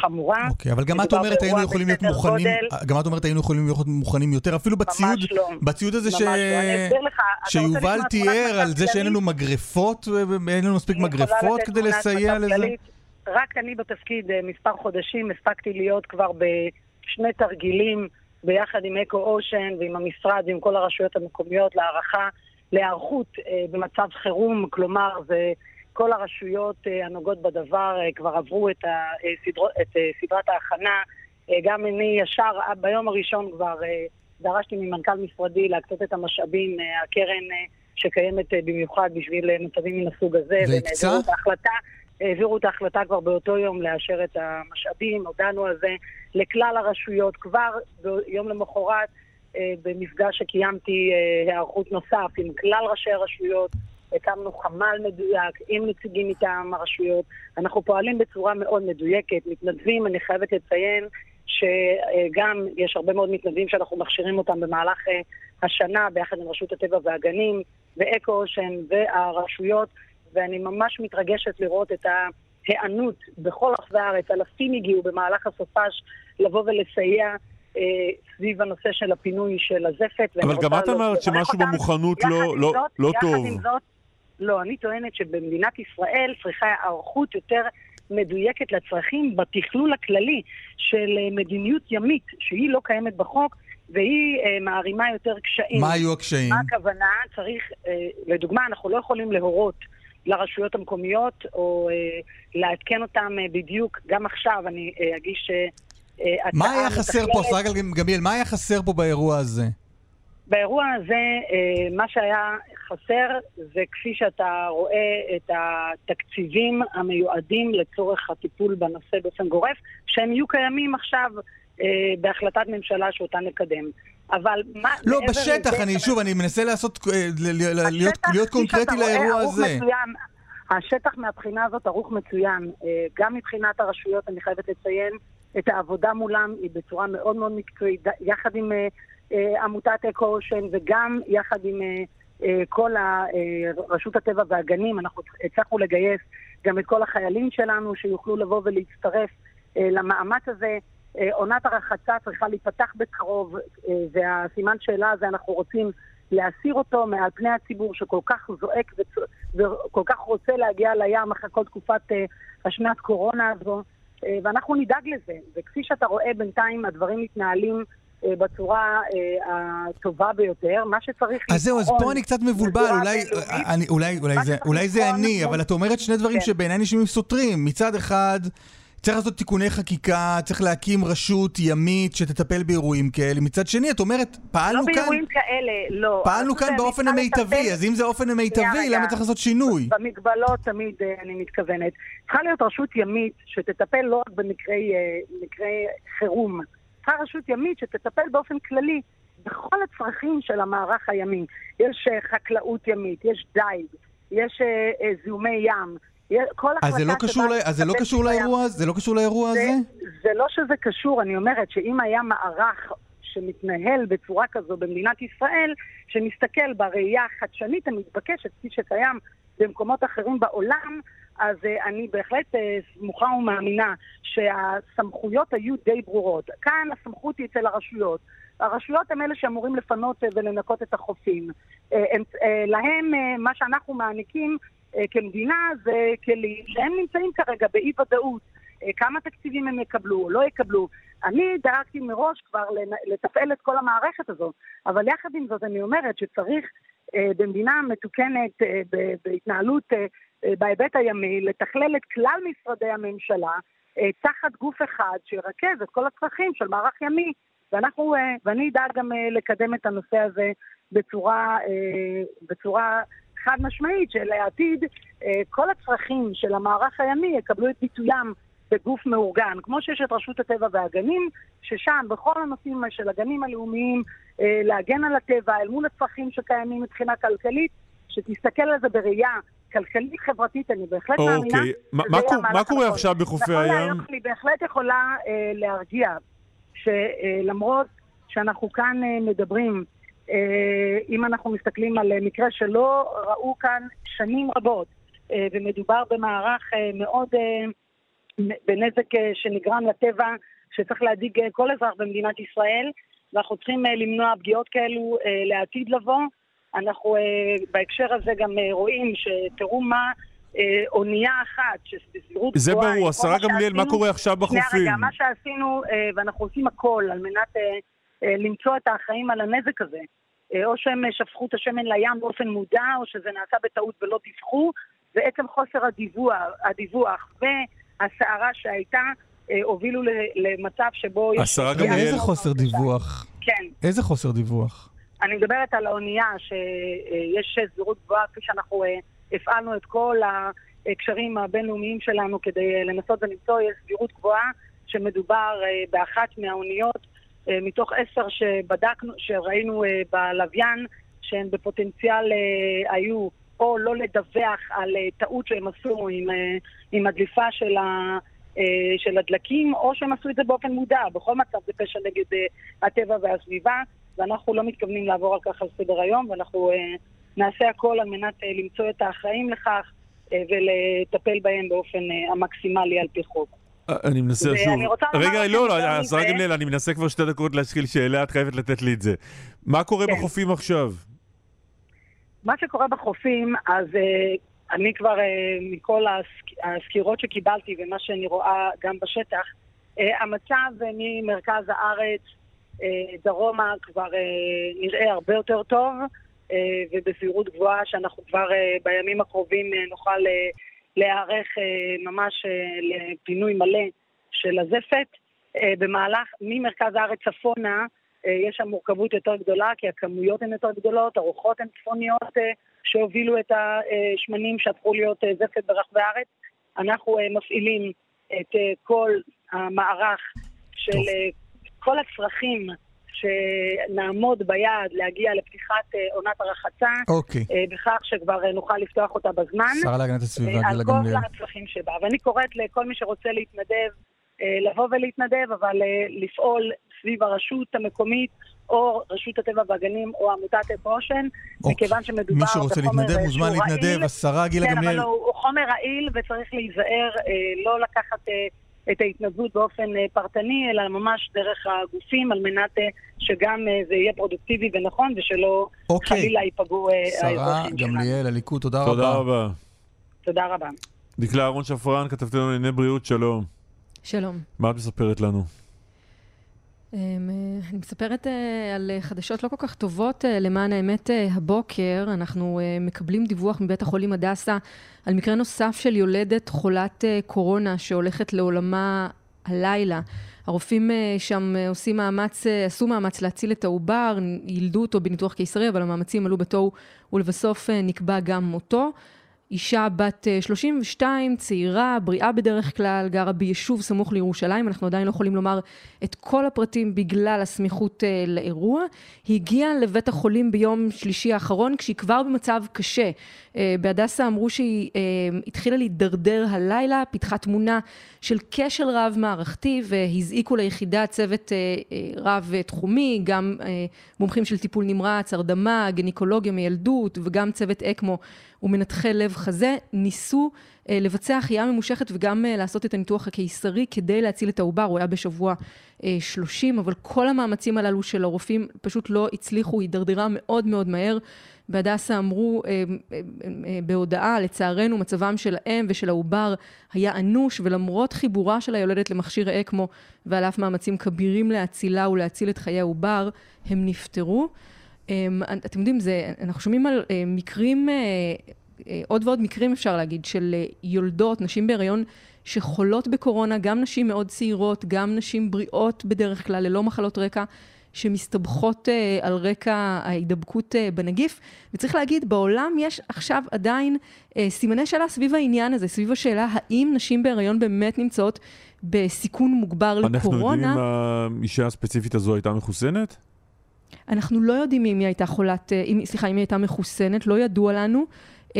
חמורה. אוקיי, אבל גם את אומרת היינו יכולים להיות מוכנים, גודל. גם את אומרת היינו יכולים להיות מוכנים יותר, אפילו בציוד, ממש לא. בציוד הזה ש... לא. לך, שיובל תיאר על זה שאין? לנו מגרפות, ואין לנו מספיק מגרפות כדי לסייע לזה? רק אני בתפקיד אה, מספר חודשים הספקתי להיות כבר בשני תרגילים ביחד עם אקו אושן ועם המשרד ועם כל הרשויות המקומיות להערכה, להיערכות אה, במצב חירום, כלומר זה כל הרשויות אה, הנוגעות בדבר אה, כבר עברו את, ה, סדרו, את סדרת ההכנה. גם אני ישר ביום הראשון כבר דרשתי ממנכ"ל משרדי להקצות את המשאבים, הקרן שקיימת במיוחד בשביל מצבים מן הסוג הזה. והקצה? העבירו את ההחלטה כבר באותו יום לאשר את המשאבים, הודענו על זה לכלל הרשויות כבר ביום למחרת. אה, במפגש שקיימתי אה, היערכות נוסף עם כלל ראשי הרשויות, הקמנו חמ"ל מדויק עם נציגים מטעם הרשויות. אנחנו פועלים בצורה מאוד מדויקת, מתנדבים, אני חייבת לציין שגם יש הרבה מאוד מתנדבים שאנחנו מכשירים אותם במהלך אה, השנה ביחד עם רשות הטבע והגנים ואקו אושן והרשויות, ואני ממש מתרגשת לראות את ההיענות בכל רחבי הארץ. אלפים הגיעו במהלך הסופש לבוא ולסייע. אה, סביב הנושא של הפינוי של הזפת. אבל גם את אמרת שמשהו. במוכנות יחד לא- לא- זאת- לא יחד טוב. עם זאת, לא, אני טוענת שבמדינת ישראל צריכה היערכות יותר מדויקת לצרכים בתכלול הכללי של אה, מדיניות ימית, שהיא לא קיימת בחוק, והיא אה, מערימה יותר קשיים. מה היו הקשיים? מה הכוונה? צריך, אה, לדוגמה, אנחנו לא יכולים להורות לרשויות המקומיות, או אה, לעדכן אותם אה, בדיוק, גם עכשיו אני אה, אגיש אה, מה היה חסר פה, מתכללת. שרה גמליאל, מה היה חסר פה באירוע הזה? באירוע הזה, אה, מה שהיה חסר זה כפי שאתה רואה את התקציבים המיועדים לצורך הטיפול בנושא באופן גורף, שהם יהיו קיימים עכשיו אה, בהחלטת ממשלה שאותה נקדם. אבל מה... לא, בשטח, אני שוב, אני מנסה לעשות, אה, להיות- קונקרטי לאירוע הזה. השטח מהבחינה הזאת ערוך מצוין. אה, גם מבחינת הרשויות, אני חייבת לציין, את העבודה מולם היא בצורה מאוד מאוד מקצועית, יחד עם אה, אה, עמותת אקו אושן וגם יחד עם אה, כל רשות הטבע והגנים. אנחנו הצלחנו לגייס גם את כל החיילים שלנו שיוכלו לבוא ולהצטרף למאמץ הזה. עונת הרחצה צריכה להיפתח בקרוב, והסימן שאלה הזה, אנחנו רוצים להסיר אותו מעל פני הציבור שכל כך זועק וכל כך רוצה להגיע לים אחרי כל תקופת השנת קורונה הזו, ואנחנו נדאג לזה. וכפי שאתה רואה, בינתיים הדברים מתנהלים אה, בצורה אה, הטובה ביותר. מה שצריך אז זהו, אז לבחון פה אני קצת מבולבל, אולי, אני, אולי, אולי, זה, אולי זה לבחון אני, אבל את אומרת שני דברים כן. שבעיניי נשמעים סותרים. מצד אחד, צריך לעשות תיקוני חקיקה, צריך להקים רשות ימית שתטפל באירועים כאלה. מצד שני, את אומרת, לא פעלנו כאן, באירועים כאלה, לא. פעלנו כאן באופן המיטבי, לטפל- אז אם זה האופן המיטבי. למה צריך לעשות שינוי? במגבלות תמיד אה, אני מתכוונת. צריכה להיות רשות ימית שתטפל לא רק במקרי אה, מקרי חירום. צריכה רשות ימית שתטפל באופן כללי בכל הצרכים של המערך הימי. יש אה, חקלאות ימית, יש דייג, יש זיהומי ים. אז זה לא קשור, ל- אז זה לא קשור. לאירוע הזה? זה לא קשור לאירוע זה, הזה? זה לא שזה קשור, אני אומרת שאם היה מערך שמתנהל בצורה כזו במדינת ישראל, שמסתכל בראייה החדשנית המתבקשת, כפי שקיים במקומות אחרים בעולם, אז uh, אני בהחלט uh, סמוכה ומאמינה שהסמכויות היו די ברורות. כאן הסמכות היא אצל הרשויות. הרשויות הן אלה שאמורים לפנות uh, ולנקות את החופים. Uh, הם, uh, להם uh, מה שאנחנו מעניקים כמדינה זה כלים שהם נמצאים כרגע באי-ודאות. אה, כמה תקציבים הם יקבלו או לא יקבלו. אני דאגתי מראש כבר לתפעל את כל המערכת הזו, אבל יחד עם זאת אני אומרת שצריך אה, במדינה מתוקנת אה, בהתנהלות אה, אה, בהיבט הימי לתכלל את כלל משרדי הממשלה אה, תחת גוף אחד שירכז את כל הצרכים של מערך ימי. ואנחנו, אה, ואני אדאג גם אה, לקדם את הנושא הזה בצורה, אה, בצורה חד משמעית שלעתיד אה, כל הצרכים של המערך הימי יקבלו את ביטוים בגוף מאורגן, כמו שיש את רשות הטבע והגנים, ששם בכל הנושאים של הגנים הלאומיים, אה, להגן על הטבע אל מול הצרכים שקיימים מבחינה כלכלית, שתסתכל על זה בראייה כלכלית-חברתית, אני בהחלט אוקיי. מאמינה. שזה מה קורה-. עכשיו בחופי נכון הים? אני בהחלט יכולה אה, להרגיע שלמרות שאנחנו כאן אה, מדברים, אם אנחנו מסתכלים על אה, מקרה שלא ראו כאן שנים רבות, אה, ומדובר במערך אה, מאוד, אה, בנזק אה, שנגרם לטבע, שצריך להדאיג אה, כל אזרח במדינת ישראל, ואנחנו צריכים אה, למנוע פגיעות כאלו אה, לעתיד לבוא. אנחנו אה, בהקשר הזה גם אה, רואים שתראו מה אה, אונייה אחת, שבסבירות זה גבוהה, עם ברור, השרה גמליאל, מה קורה עכשיו בחופים? רגע, מה שעשינו, אה, ואנחנו עושים הכל על מנת אה, אה, למצוא את האחראים על הנזק הזה. אה, או שהם אה, שפכו את השמן לים באופן מודע, או שזה נעשה בטעות ולא דיווחו, ועצם חוסר הדיווח, הדיווח והסערה שהייתה, אה, הובילו למצב שבו יש... השרה פגיעה גמליאל- איזה חוסר. דיווח? כן. איזה חוסר דיווח? אני מדברת על האונייה שיש סבירות גבוהה, כפי שאנחנו אה, הפעלנו את כל הקשרים הבינלאומיים שלנו כדי אה, לנסות ולמצוא, יש סבירות גבוהה שמדובר אה, באחת מהאוניות אה, מתוך עשר שבדקנו, שראינו אה, בלוויין, שהן בפוטנציאל אה, היו או לא לדווח על אה, טעות שהם עשו עם, אה, עם הדליפה של ה... אה, של הדלקים, או שהם עשו את זה באופן מודע. בכל מצב זה פשע נגד אה, הטבע והסביבה, ואנחנו לא מתכוונים לעבור על כך על סדר היום, ואנחנו אה, נעשה הכל על מנת אה, למצוא את האחראים לכך אה, ולטפל בהם באופן אה, המקסימלי על פי חוק. אה, אני מנסה שוב. רגע, לא, לא, השרה גמליאל, אני מנסה כבר שתי דקות להשחיל שאלה, את חייבת לתת לי את זה. מה קורה כן. בחופים עכשיו? מה שקורה בחופים, אז אה, אני כבר, אה, מכל הסק- הסקירות שקיבלתי ומה שאני רואה גם בשטח, אה, המצב אה, ממרכז הארץ אה, דרומה כבר אה, נראה הרבה יותר טוב, אה, ובסבירות גבוהה שאנחנו כבר אה, בימים הקרובים אה, נוכל אה, להיערך אה, ממש אה, לפינוי מלא של הזפת. אה, במהלך, ממרכז הארץ צפונה, יש שם מורכבות יותר גדולה, כי הכמויות הן יותר גדולות, הרוחות הן צפוניות שהובילו את השמנים שהפכו להיות זפת ברחבי הארץ. אנחנו מפעילים את כל המערך של טוב. כל הצרכים שנעמוד ביעד להגיע לפתיחת אה, עונת הרחצה, אוקיי. אה, בכך שכבר אה, נוכל לפתוח אותה בזמן. שרה להגנת הסביבה, גילה על כל גמליאל. הצרכים שבה. ואני קוראת לכל מי שרוצה להתנדב, לבוא ולהתנדב, אבל לפעול סביב הרשות המקומית, או רשות הטבע והגנים, או עמותת אפושן, אוקיי. מכיוון שמדובר מי שרוצה בחומר, להתנדב מוזמן שהוא להתנדב, רעיל. השרה גילה כן, גמליאל. אבל הוא, הוא חומר רעיל וצריך להיזהר אה, לא לקחת אה, את ההתנדבות באופן אה, פרטני, אלא ממש דרך הגופים, על מנת אה, שגם אה, זה יהיה פרודוקטיבי ונכון, ושלא אוקיי. חלילה ייפגעו שרה האזרחים שלנו. גמליאל, הליכוד, תודה רבה. תודה רבה. תודה רבה. דקלה אהרון שפרן, כתבתי לנו לענייני בריאות, שלום. שלום. מה את מספרת לנו? אמ, אה, אני מספרת אה, על חדשות לא כל כך טובות. אה, למען האמת, הבוקר אנחנו מקבלים דיווח מבית החולים הדסה על מקרה נוסף של יולדת חולת קורונה שהולכת לעולמה הלילה. הרופאים שם עושים מאמץ, עשו מאמץ להציל את העובר, יילדו אותו בניתוח קיסרי, אבל המאמצים עלו בתוהו ולבסוף נקבע גם מותו. אישה בת אה, 32, צעירה, בריאה בדרך כלל, גרה ביישוב סמוך לירושלים, אנחנו עדיין לא יכולים לומר את כל הפרטים בגלל הסמיכות אה, לאירוע. היא הגיעה לבית החולים ביום שלישי האחרון, כשהיא כבר במצב קשה. אה, בהדסה אמרו שהיא אה, התחילה להידרדר הלילה, פיתחה תמונה של כשל רב מערכתי, והזעיקו ליחידה צוות אה, אה, רב תחומי, גם אה, מומחים של טיפול נמרץ, הרדמה, גניקולוגיה מילדות, וגם צוות אקמו ומנתחי לב חזה, ניסו אה, לבצע החייאה ממושכת וגם אה, לעשות את הניתוח הקיסרי כדי להציל את העובר, הוא היה בשבוע אה, 30, אבל כל המאמצים הללו של הרופאים פשוט לא הצליחו, הידרדרה מאוד מאוד מהר. בהדסה אמרו אה, אה, אה, בהודעה, לצערנו מצבם של האם ושל העובר היה אנוש, ולמרות חיבורה של היולדת למכשיר אקמו ועל אף מאמצים כבירים להצילה ולהציל את חיי העובר, הם נפטרו. אמ, אתם יודעים, זה, אנחנו שומעים על אה, מקרים, אה, אה, עוד ועוד מקרים אפשר להגיד, של יולדות, נשים בהיריון שחולות בקורונה, גם נשים מאוד צעירות, גם נשים בריאות בדרך כלל, ללא מחלות רקע, שמסתבכות אה, על רקע ההידבקות אה, בנגיף. וצריך להגיד, בעולם יש עכשיו עדיין אה, סימני שאלה סביב העניין הזה, סביב השאלה האם נשים בהיריון באמת נמצאות בסיכון מוגבר אנחנו לקורונה. יודעים אם האישה הספציפית הזו הייתה מחוסנת? אנחנו לא יודעים אם היא הייתה חולת, אה, אם, סליחה, אם היא הייתה מחוסנת, לא ידוע לנו. Um,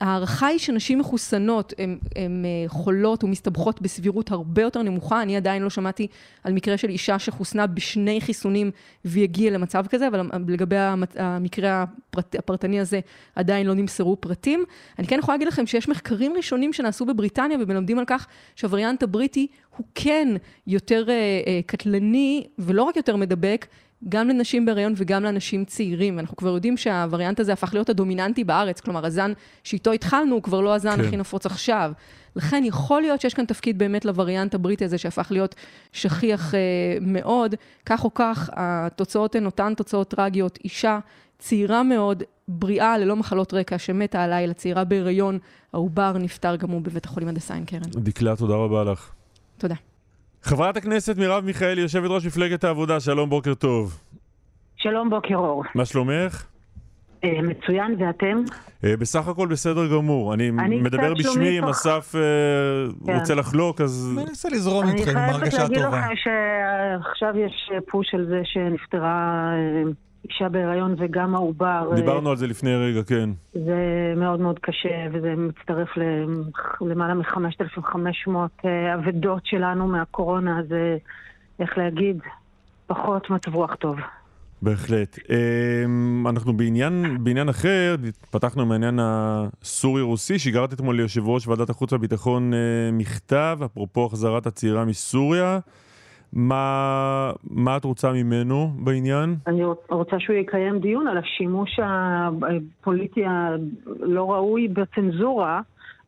ההערכה היא שנשים מחוסנות הן חולות ומסתבכות בסבירות הרבה יותר נמוכה. אני עדיין לא שמעתי על מקרה של אישה שחוסנה בשני חיסונים והיא הגיעה למצב כזה, אבל לגבי המצ... המקרה הפרט... הפרטני הזה עדיין לא נמסרו פרטים. אני כן יכולה להגיד לכם שיש מחקרים ראשונים שנעשו בבריטניה ומלמדים על כך שהווריאנט הבריטי הוא כן יותר קטלני ולא רק יותר מדבק, גם לנשים בהריון וגם לאנשים צעירים. אנחנו כבר יודעים שהווריאנט הזה הפך להיות הדומיננטי בארץ, כלומר, הזן שאיתו התחלנו הוא כבר לא הזן כן. הכי נפוץ עכשיו. לכן יכול להיות שיש כאן תפקיד באמת לווריאנט הבריטי הזה שהפך להיות שכיח אה, מאוד. כך או כך, התוצאות הן אותן תוצאות טרגיות. אישה צעירה מאוד, בריאה, ללא מחלות רקע, שמתה הלילה, צעירה בהיריון, העובר נפטר גם הוא בבית החולים הדסה עין קרן. דקלה, תודה רבה לך. תודה. חברת הכנסת מרב מיכאלי, יושבת ראש מפלגת העבודה, שלום, בוקר טוב. שלום, בוקר אור. מה שלומך? אה, מצוין, ואתם? אה, בסך הכל בסדר גמור. אני, אני מדבר בשמי, אם אסף אה, כן. רוצה לחלוק, אז... אני מנסה לזרום איתכם עם הרגשה אני חייבת טובה. להגיד לך שעכשיו יש פוש על זה שנפטרה אישה בהיריון וגם העובר. אה, דיברנו על זה לפני רגע, כן. זה מאוד מאוד קשה, וזה מצטרף למעלה מ-5,500 אה, אבדות שלנו מהקורונה, זה, איך להגיד, פחות מצב רוח טוב. בהחלט. אמ, אנחנו בעניין, בעניין אחר, פתחנו מהעניין הסורי-רוסי, שיגרת אתמול ליושב ראש ועדת החוץ והביטחון אה, מכתב, אפרופו החזרת הצעירה מסוריה. מה, מה את רוצה ממנו בעניין? אני רוצה שהוא יקיים דיון על השימוש הפוליטי הלא ראוי בצנזורה.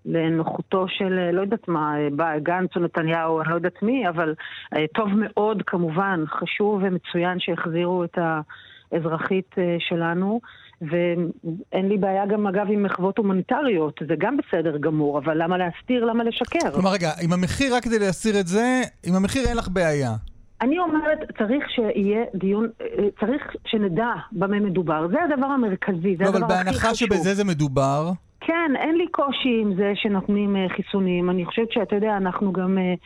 לנוחותו של, לא יודעת מה, גנץ או נתניהו, אני לא יודעת מי, אבל אה, טוב מאוד כמובן, חשוב ומצוין שהחזירו את האזרחית אה, שלנו. ואין לי בעיה גם אגב עם מחוות הומניטריות, זה גם בסדר גמור, אבל למה להסתיר, למה לשקר? כלומר, רגע, עם המחיר, רק כדי להסיר את זה, עם המחיר אין לך בעיה. אני אומרת, צריך שיהיה דיון, אה, צריך שנדע במה מדובר. זה הדבר המרכזי, זה לא, הדבר אבל הכי חשוב. בהנחה שבזה זה מדובר... כן, אין לי קושי עם זה שנותנים uh, חיסונים. אני חושבת שאתה יודע, אנחנו גם, uh,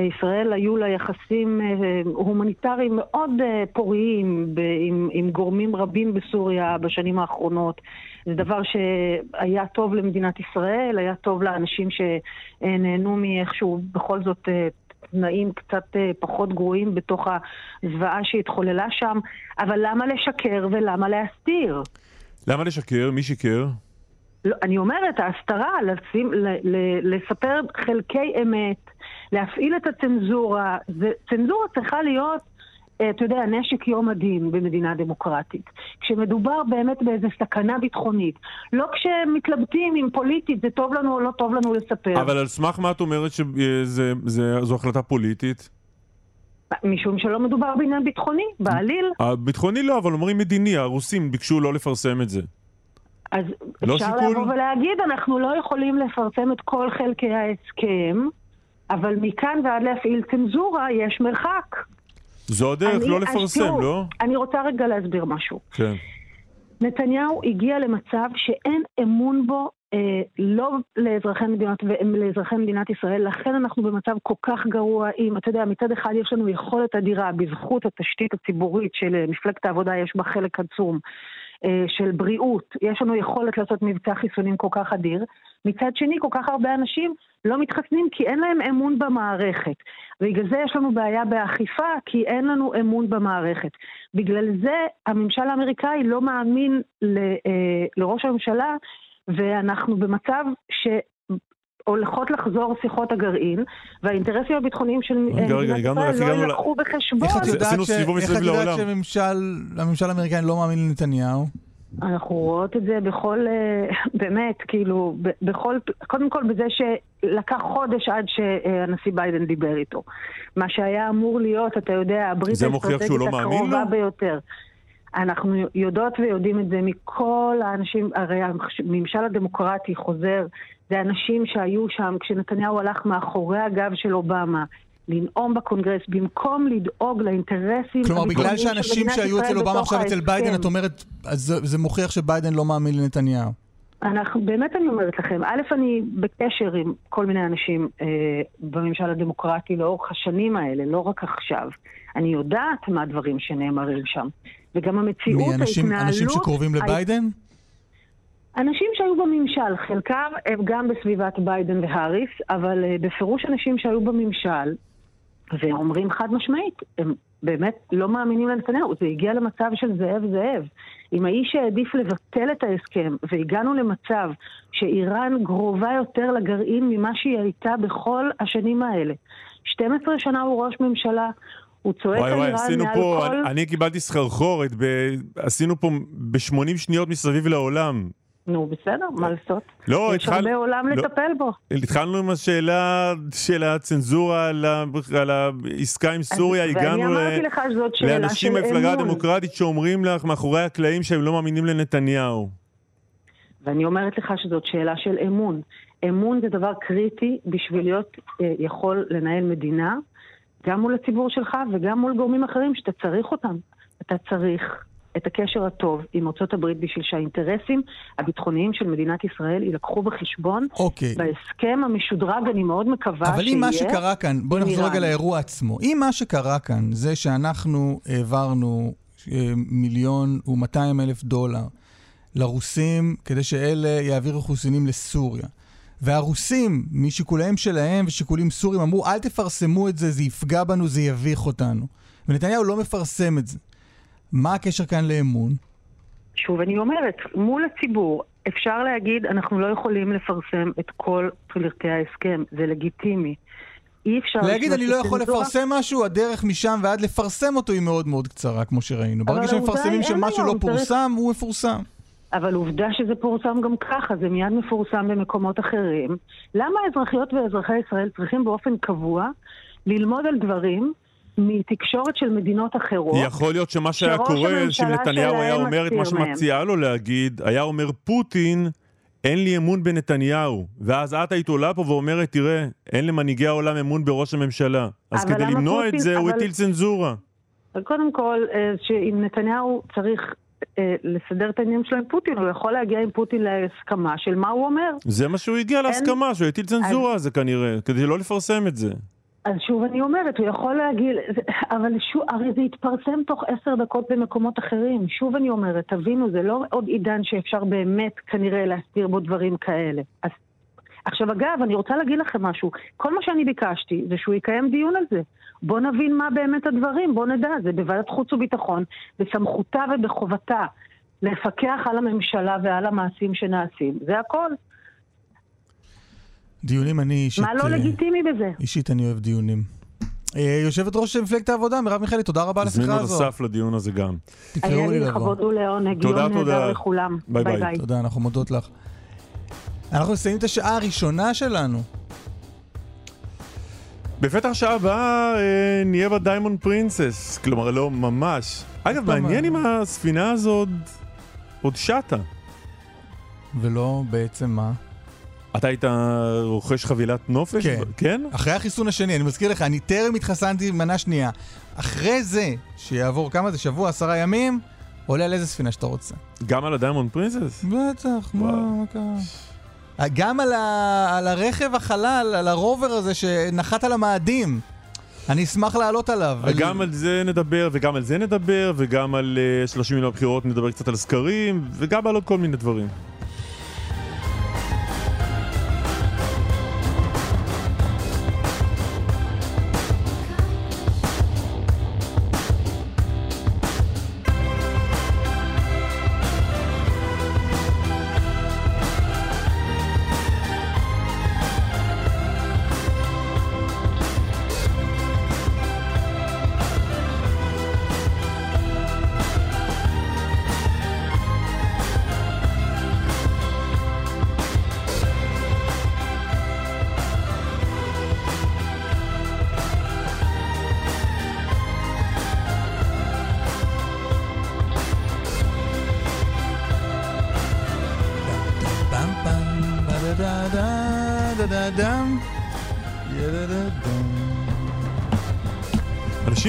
ישראל היו לה יחסים uh, הומניטריים מאוד uh, פוריים עם, עם גורמים רבים בסוריה בשנים האחרונות. זה דבר שהיה טוב למדינת ישראל, היה טוב לאנשים שנהנו מאיכשהו בכל זאת... Uh, תנאים קצת פחות גרועים בתוך הזוועה שהתחוללה שם, אבל למה לשקר ולמה להסתיר? למה לשקר? מי שיקר? לא, אני אומרת, ההסתרה, לשים, ל, ל, לספר חלקי אמת, להפעיל את הצנזורה, זה, צנזורה צריכה להיות, אה, אתה יודע, נשק יום הדין במדינה דמוקרטית. כשמדובר באמת באיזו סכנה ביטחונית, לא כשמתלבטים אם פוליטית זה טוב לנו או לא טוב לנו לספר. אבל על סמך מה את אומרת שזו החלטה פוליטית? משום שלא מדובר בעניין ביטחוני, בעליל. הביטחוני לא, אבל אומרים מדיני, הרוסים ביקשו לא לפרסם את זה. אז לא אפשר שיקול? לבוא ולהגיד, אנחנו לא יכולים לפרסם את כל חלקי ההסכם, אבל מכאן ועד להפעיל צנזורה יש מרחק. זו הדרך אני- לא לפרסם, תראו, לא? אני רוצה רגע להסביר משהו. כן. נתניהו הגיע למצב שאין אמון בו אה, לא לאזרחי מדינת, לאזרחי מדינת ישראל, לכן אנחנו במצב כל כך גרוע אם, אתה יודע, מצד אחד יש לנו יכולת אדירה בזכות התשתית הציבורית של אה, מפלגת העבודה, יש בה חלק עצום. אה, של בריאות, יש לנו יכולת לעשות מבצע חיסונים כל כך אדיר. מצד שני, כל כך הרבה אנשים לא מתחסנים כי אין להם אמון במערכת. ובגלל זה יש לנו בעיה באכיפה, כי אין לנו אמון במערכת. בגלל זה הממשל האמריקאי לא מאמין ל, אה, לראש הממשלה, ואנחנו במצב ש... הולכות לחזור שיחות הגרעין, והאינטרסים הביטחוניים של רגע, מדינת ישראל לא יילקחו בחשבון. איך את יודעת. שהממשל הממשל האמריקאי לא מאמין לנתניהו? אנחנו רואות את זה בכל, אה, [laughs] באמת, כאילו, בכל, קודם כל בזה שלקח חודש עד שהנשיא ביידן דיבר איתו. מה שהיה אמור להיות, אתה יודע, הברית מוכיח שהוא לא הקרובה לו? ביותר. אנחנו יודעות ויודעים את זה מכל האנשים, הרי הממשל הדמוקרטי חוזר, זה אנשים שהיו שם כשנתניהו הלך מאחורי הגב של אובמה, לנאום בקונגרס, במקום לדאוג לאינטרסים... כלומר, בגלל שאנשים שהיו אצל אובמה עכשיו אצל ביידן. את אומרת, אז זה- מוכיח שביידן לא מאמין לנתניהו. אנחנו, באמת אני אומרת לכם, א', אני בקשר עם כל מיני אנשים אה, בממשל הדמוקרטי לאורך השנים האלה, לא רק עכשיו. אני יודעת מה הדברים שנאמרים שם. וגם המציאות, מאנשים ההתנהלות... אנשים שקרובים לביידן? אנשים שהיו בממשל, חלקם הם גם בסביבת ביידן והאריס, אבל אה, בפירוש אנשים שהיו בממשל, ואומרים חד משמעית, הם באמת לא מאמינים לנתניהו. זה הגיע למצב של זאב זאב. אם האיש העדיף לבטל את ההסכם, והגענו למצב שאיראן קרובה יותר לגרעין ממה שהיא הייתה בכל השנים האלה. 12 שנה הוא ראש ממשלה, הוא צועק וואי על וואי, איראן עשינו מעל פה, כל... אני, אני קיבלתי סחרחורת, ב- עשינו פה ב-80 שניות מסביב לעולם. נו, בסדר, מה לעשות? לא, יש התחל- הרבה עולם לא. לטפל בו. התחלנו עם השאלה של הצנזורה על, העסקה עם סוריה, הגענו לאנשים במפלגה. הדמוקרטית שאומרים לך מאחורי הקלעים שהם לא מאמינים לנתניהו. ואני אומרת לך שזאת שאלה של אמון. אמון זה דבר קריטי בשביל להיות אה, יכול לנהל מדינה, גם מול הציבור שלך וגם מול גורמים אחרים שאתה צריך אותם. אתה צריך את הקשר הטוב עם ארצות הברית בשביל שהאינטרסים הביטחוניים של מדינת ישראל יילקחו בחשבון. אוקיי. בהסכם המשודרג, אני מאוד מקווה אבל שיהיה. אם מה שקרה כאן, בואי עם נחזור רגע. לאירוע עצמו. אם מה שקרה כאן זה שאנחנו העברנו אה, מיליון ומאתיים אלף דולר לרוסים כדי שאלה יעבירו חיסונים לסוריה. והרוסים, משיקוליהם שלהם ושיקולים סוריים, אמרו, אל תפרסמו את זה, זה יפגע בנו, זה יביך אותנו. ונתניהו לא מפרסם את זה. מה הקשר כאן לאמון? שוב אני אומרת, מול הציבור אפשר להגיד, אנחנו לא יכולים לפרסם את כל פרטי ההסכם, זה לגיטימי. אי אפשר... להגיד, אני לא יכול לצנזורה. לפרסם משהו, הדרך משם ועד לפרסם אותו היא מאוד מאוד קצרה, כמו שראינו. ברגע שמפרסמים שמשהו לא פורסם, הוא מפורסם. אבל עובדה שזה פורסם גם ככה, זה מיד מפורסם במקומות אחרים. למה האזרחיות ואזרחי ישראל צריכים באופן קבוע ללמוד על דברים מתקשורת של מדינות אחרות? יכול להיות שמה שהיה קורה, הממשלה שנתניהו היה אומר את מה. שמציעה לו להגיד, היה אומר פוטין, אין לי אמון בנתניהו. ואז את היית עולה פה ואומרת, תראה, אין למנהיגי העולם אמון בראש הממשלה. אז כדי למנוע את פוטין- זה, הוא אבל- הטיל צנזורה. קודם כל, אה, שאם נתניהו צריך אה, לסדר את העניינים שלו עם פוטין, הוא יכול להגיע עם פוטין להסכמה של מה הוא אומר. זה מה שהוא הגיע להסכמה, שהוא הטיל צנזורה זה כנראה, כדי לא לפרסם את זה. אז שוב אני אומרת, הוא יכול להגיד, אבל שוב, הרי זה יתפרסם תוך עשר דקות במקומות אחרים. שוב אני אומרת, תבינו, זה לא עוד עידן שאפשר באמת כנראה להסתיר בו דברים כאלה. אז עכשיו אגב, אני רוצה להגיד לכם משהו. כל מה שאני ביקשתי זה שהוא יקיים דיון על זה. בואו נבין מה באמת הדברים, בואו נדע. זה בוועדת חוץ וביטחון, בסמכותה ובחובתה לפקח על הממשלה ועל המעשים שנעשים. זה הכל. דיונים אני אישית... מה לא אה, לגיטימי בזה? אישית אני אוהב דיונים. אה, יושבת ראש מפלגת העבודה, מרב מיכאלי, תודה רבה על השיחה את הזו. אסף לדיון הזה גם. תקראו לי לבוא. לכבוד ולעונג. תודה, יום תודה. נהדר לכולם. ביי, ביי. תודה, אנחנו מודות לך. אנחנו מסיימים את השעה הראשונה שלנו. בפתח שעה הבאה אה, נהיה ב Diamond Princess, כלומר לא ממש. אגב, מעניין. אם הספינה הזאת עוד שטה. ולא בעצם מה? אתה היית רוכש חבילת נופש? כן. כן? אחרי החיסון השני, אני מזכיר לך, אני טרם התחסנתי מנה שנייה. אחרי זה, שיעבור כמה זה, שבוע, עשרה ימים, עולה על איזה ספינה שאתה רוצה. גם על ה Diamond Princess? בטח, מה. מה קרה? גם על, ה... על הרכב החלל, על הרובר הזה שנחת על המאדים. אני אשמח לעלות עליו. גם על זה נדבר, וגם על זה נדבר, וגם על אה, 30 מיליון בחירות נדבר קצת על סקרים, וגם על עוד כל מיני דברים.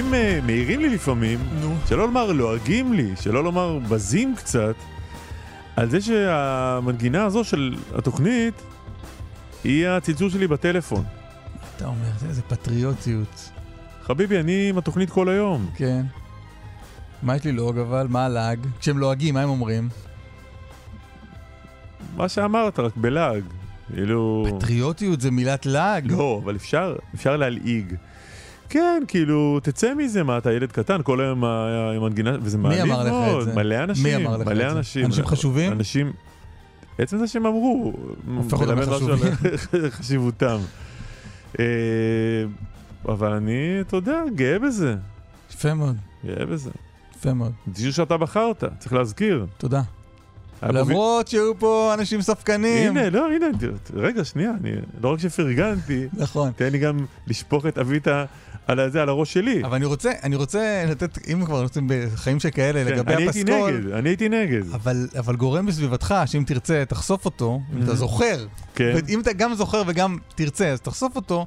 אנשים אה, מעירים לי לפעמים, נו. שלא לומר לועגים לי, שלא לומר בזים קצת, על זה שהמנגינה הזו של התוכנית היא הצלצול שלי בטלפון. אתה אומר, זה איזה פטריוטיות. חביבי, אני עם התוכנית כל היום. כן. מה יש ללעוג אבל? מה הלעג? כשהם לועגים, מה הם אומרים? מה שאמרת, רק בלעג. כאילו... פטריוטיות זה מילת לעג. לא, אבל אפשר, אפשר להלעיג. כן, כאילו, תצא מזה, מה, אתה ילד קטן, כל היום ה- עם מנגינה, וזה מי מעליב אמר לך מאוד. את זה? מלא אנשים, מי אמר לך מלא את זה? אנשים. אנשים חשובים? אנשים... עצם זה שהם אמרו, הופך אותם לחשובים. [laughs] חשיבותם. אה, אבל אני, אתה יודע, גאה בזה. יפה מאוד, גאה בזה. יפה מאוד. זה שיר שאתה בחרת, צריך להזכיר. תודה. היה למרות שהיו פה אנשים ספקנים. הנה, לא, הנה, רגע, שנייה, אני לא רק שפרגנתי, נכון. תן לי גם לשפוך את אביטה על הזה, על הראש שלי. אבל אני רוצה, אני רוצה לתת, אם כבר רוצים בחיים שכאלה, כן, לגבי אני הייתי הפסקול, נגד, אני הייתי נגד. אבל, אבל גורם בסביבתך, שאם תרצה, תחשוף אותו, אם אתה Mhm. זוכר, כן. אם אתה גם זוכר וגם תרצה, אז תחשוף אותו,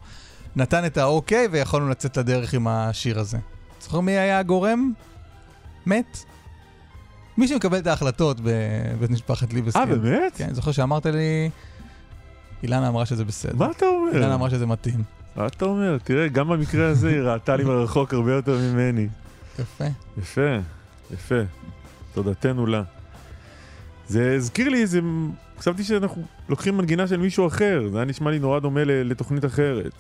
נתן את האוקיי ויכולנו לצאת לדרך עם השיר הזה. זוכר מי היה הגורם? מת? מי שמקבל את ההחלטות בבית משפחת ליבסקין. אה, באמת? כן, זוכר שאמרת לי, אילנה אמרה שזה בסדר. מה אתה אומר? אילנה אמרה שזה מתאים. מה אתה אומר? תראה, גם במקרה הזה היא ראתה לי מרחוק הרבה יותר ממני. יפה. יפה, יפה. תודתנו לה. זה הזכיר לי איזה... חשבתי שאנחנו לוקחים מנגינה של מישהו אחר, זה היה נשמע לי נורא דומה לתוכנית אחרת.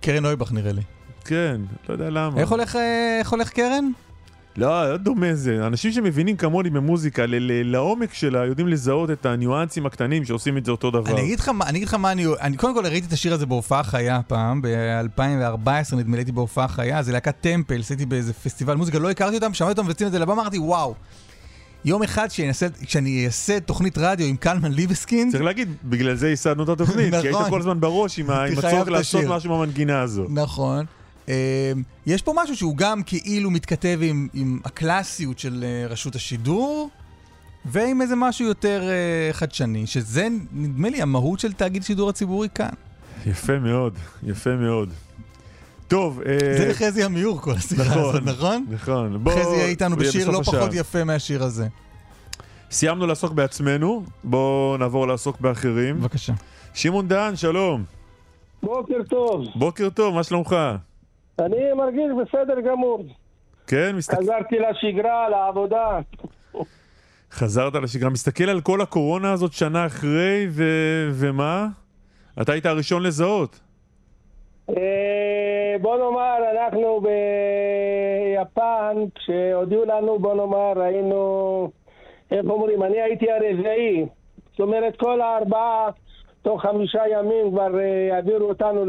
קרן נויבך נראה לי. כן, לא יודע למה. איך הולך, אה, איך הולך קרן? לא, לא דומה זה. אנשים שמבינים כמוני במוזיקה, ל- ל- לעומק שלה, יודעים לזהות את הניואנסים הקטנים שעושים את זה אותו דבר. אני אגיד לך מה, אני אגיד לך מה אני... אני קודם כל ראיתי את השיר הזה בהופעה חיה פעם, ב-2014 נדמה לי הייתי בהופעה חיה, זה להקת טמפל, עשיתי באיזה פסטיבל מוזיקה, לא הכרתי אותם, שמעתי אותם מבצעים את זה לבמה, אמרתי וואו. יום אחד כשאני אעשה תוכנית רדיו עם קלמן ליבסקין, צריך להגיד, בגלל זה ייסדנו את התוכנית, [laughs] כי היית נכון. כל הזמן בראש עם הצורך לעשות. משהו במנגינה הזו. נכון. אה, יש פה משהו שהוא גם כאילו מתכתב עם, עם הקלאסיות של אה, רשות השידור, ועם איזה משהו יותר אה, חדשני, שזה נדמה לי המהות של תאגיד שידור הציבורי כאן. יפה מאוד, יפה מאוד. טוב, אה, זה לחזי עמיור כל השיחה נכון, הזאת, נכון? נכון. בוא, חזי יהיה איתנו בשיר לא פחות השעה. יפה מהשיר הזה. סיימנו לעסוק בעצמנו, בואו נעבור לעסוק באחרים. בבקשה. שמעון דהן, שלום. בוקר טוב. בוקר טוב, מה שלומך? אני מרגיש בסדר גמור. כן, מסתכל... חזרתי לשגרה, לעבודה. חזרת לשגרה, מסתכל על כל הקורונה הזאת שנה אחרי, ו... ומה? אתה היית הראשון לזהות. אה, בוא נאמר, אנחנו ביפן, כשהודיעו לנו, בוא נאמר, היינו, איך אומרים, אני הייתי הרביעי. זאת אומרת, כל הארבעה, תוך חמישה ימים כבר אה, העבירו אותנו.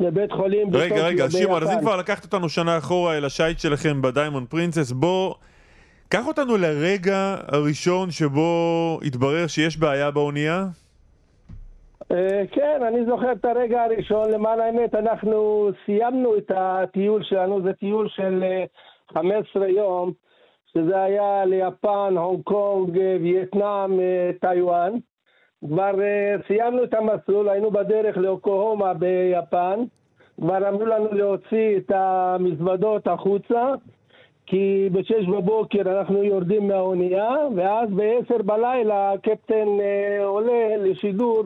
לבית חולים רגע, רגע, שמעון, אז אם. כבר לקחת אותנו שנה אחורה אל השייט שלכם ב Diamond Princess, בוא... קח אותנו לרגע הראשון שבו התברר שיש בעיה באונייה. אה, כן, אני זוכר את הרגע הראשון, למען האמת, אנחנו סיימנו את הטיול שלנו, זה טיול של אה, 15 יום, שזה היה ליפן, הונג קונג, אה, וייטנאם, אה, טיוואן. כבר אה, סיימנו את המסלול, היינו בדרך לאוקוהומה ביפן, כבר אמרו לנו להוציא את המזוודות החוצה, כי בשש בבוקר אנחנו יורדים מהאונייה, ואז בעשר בלילה הקפטן אה, עולה לשידור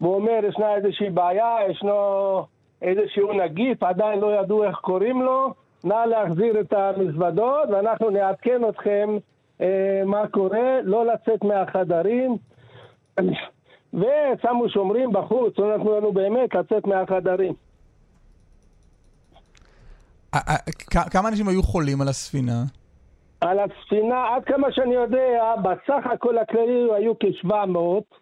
והוא אומר, ישנה איזושהי בעיה, ישנו איזשהו נגיף, עדיין לא ידעו איך קוראים לו, נא להחזיר את המזוודות ואנחנו נעדכן אתכם אה, מה קורה, לא לצאת מהחדרים. ושמו שומרים בחוץ, לא נתנו לנו באמת לצאת מהחדרים. כמה אנשים היו חולים על הספינה? על הספינה, עד כמה שאני יודע, בסך הכל הכללי היו כ-700,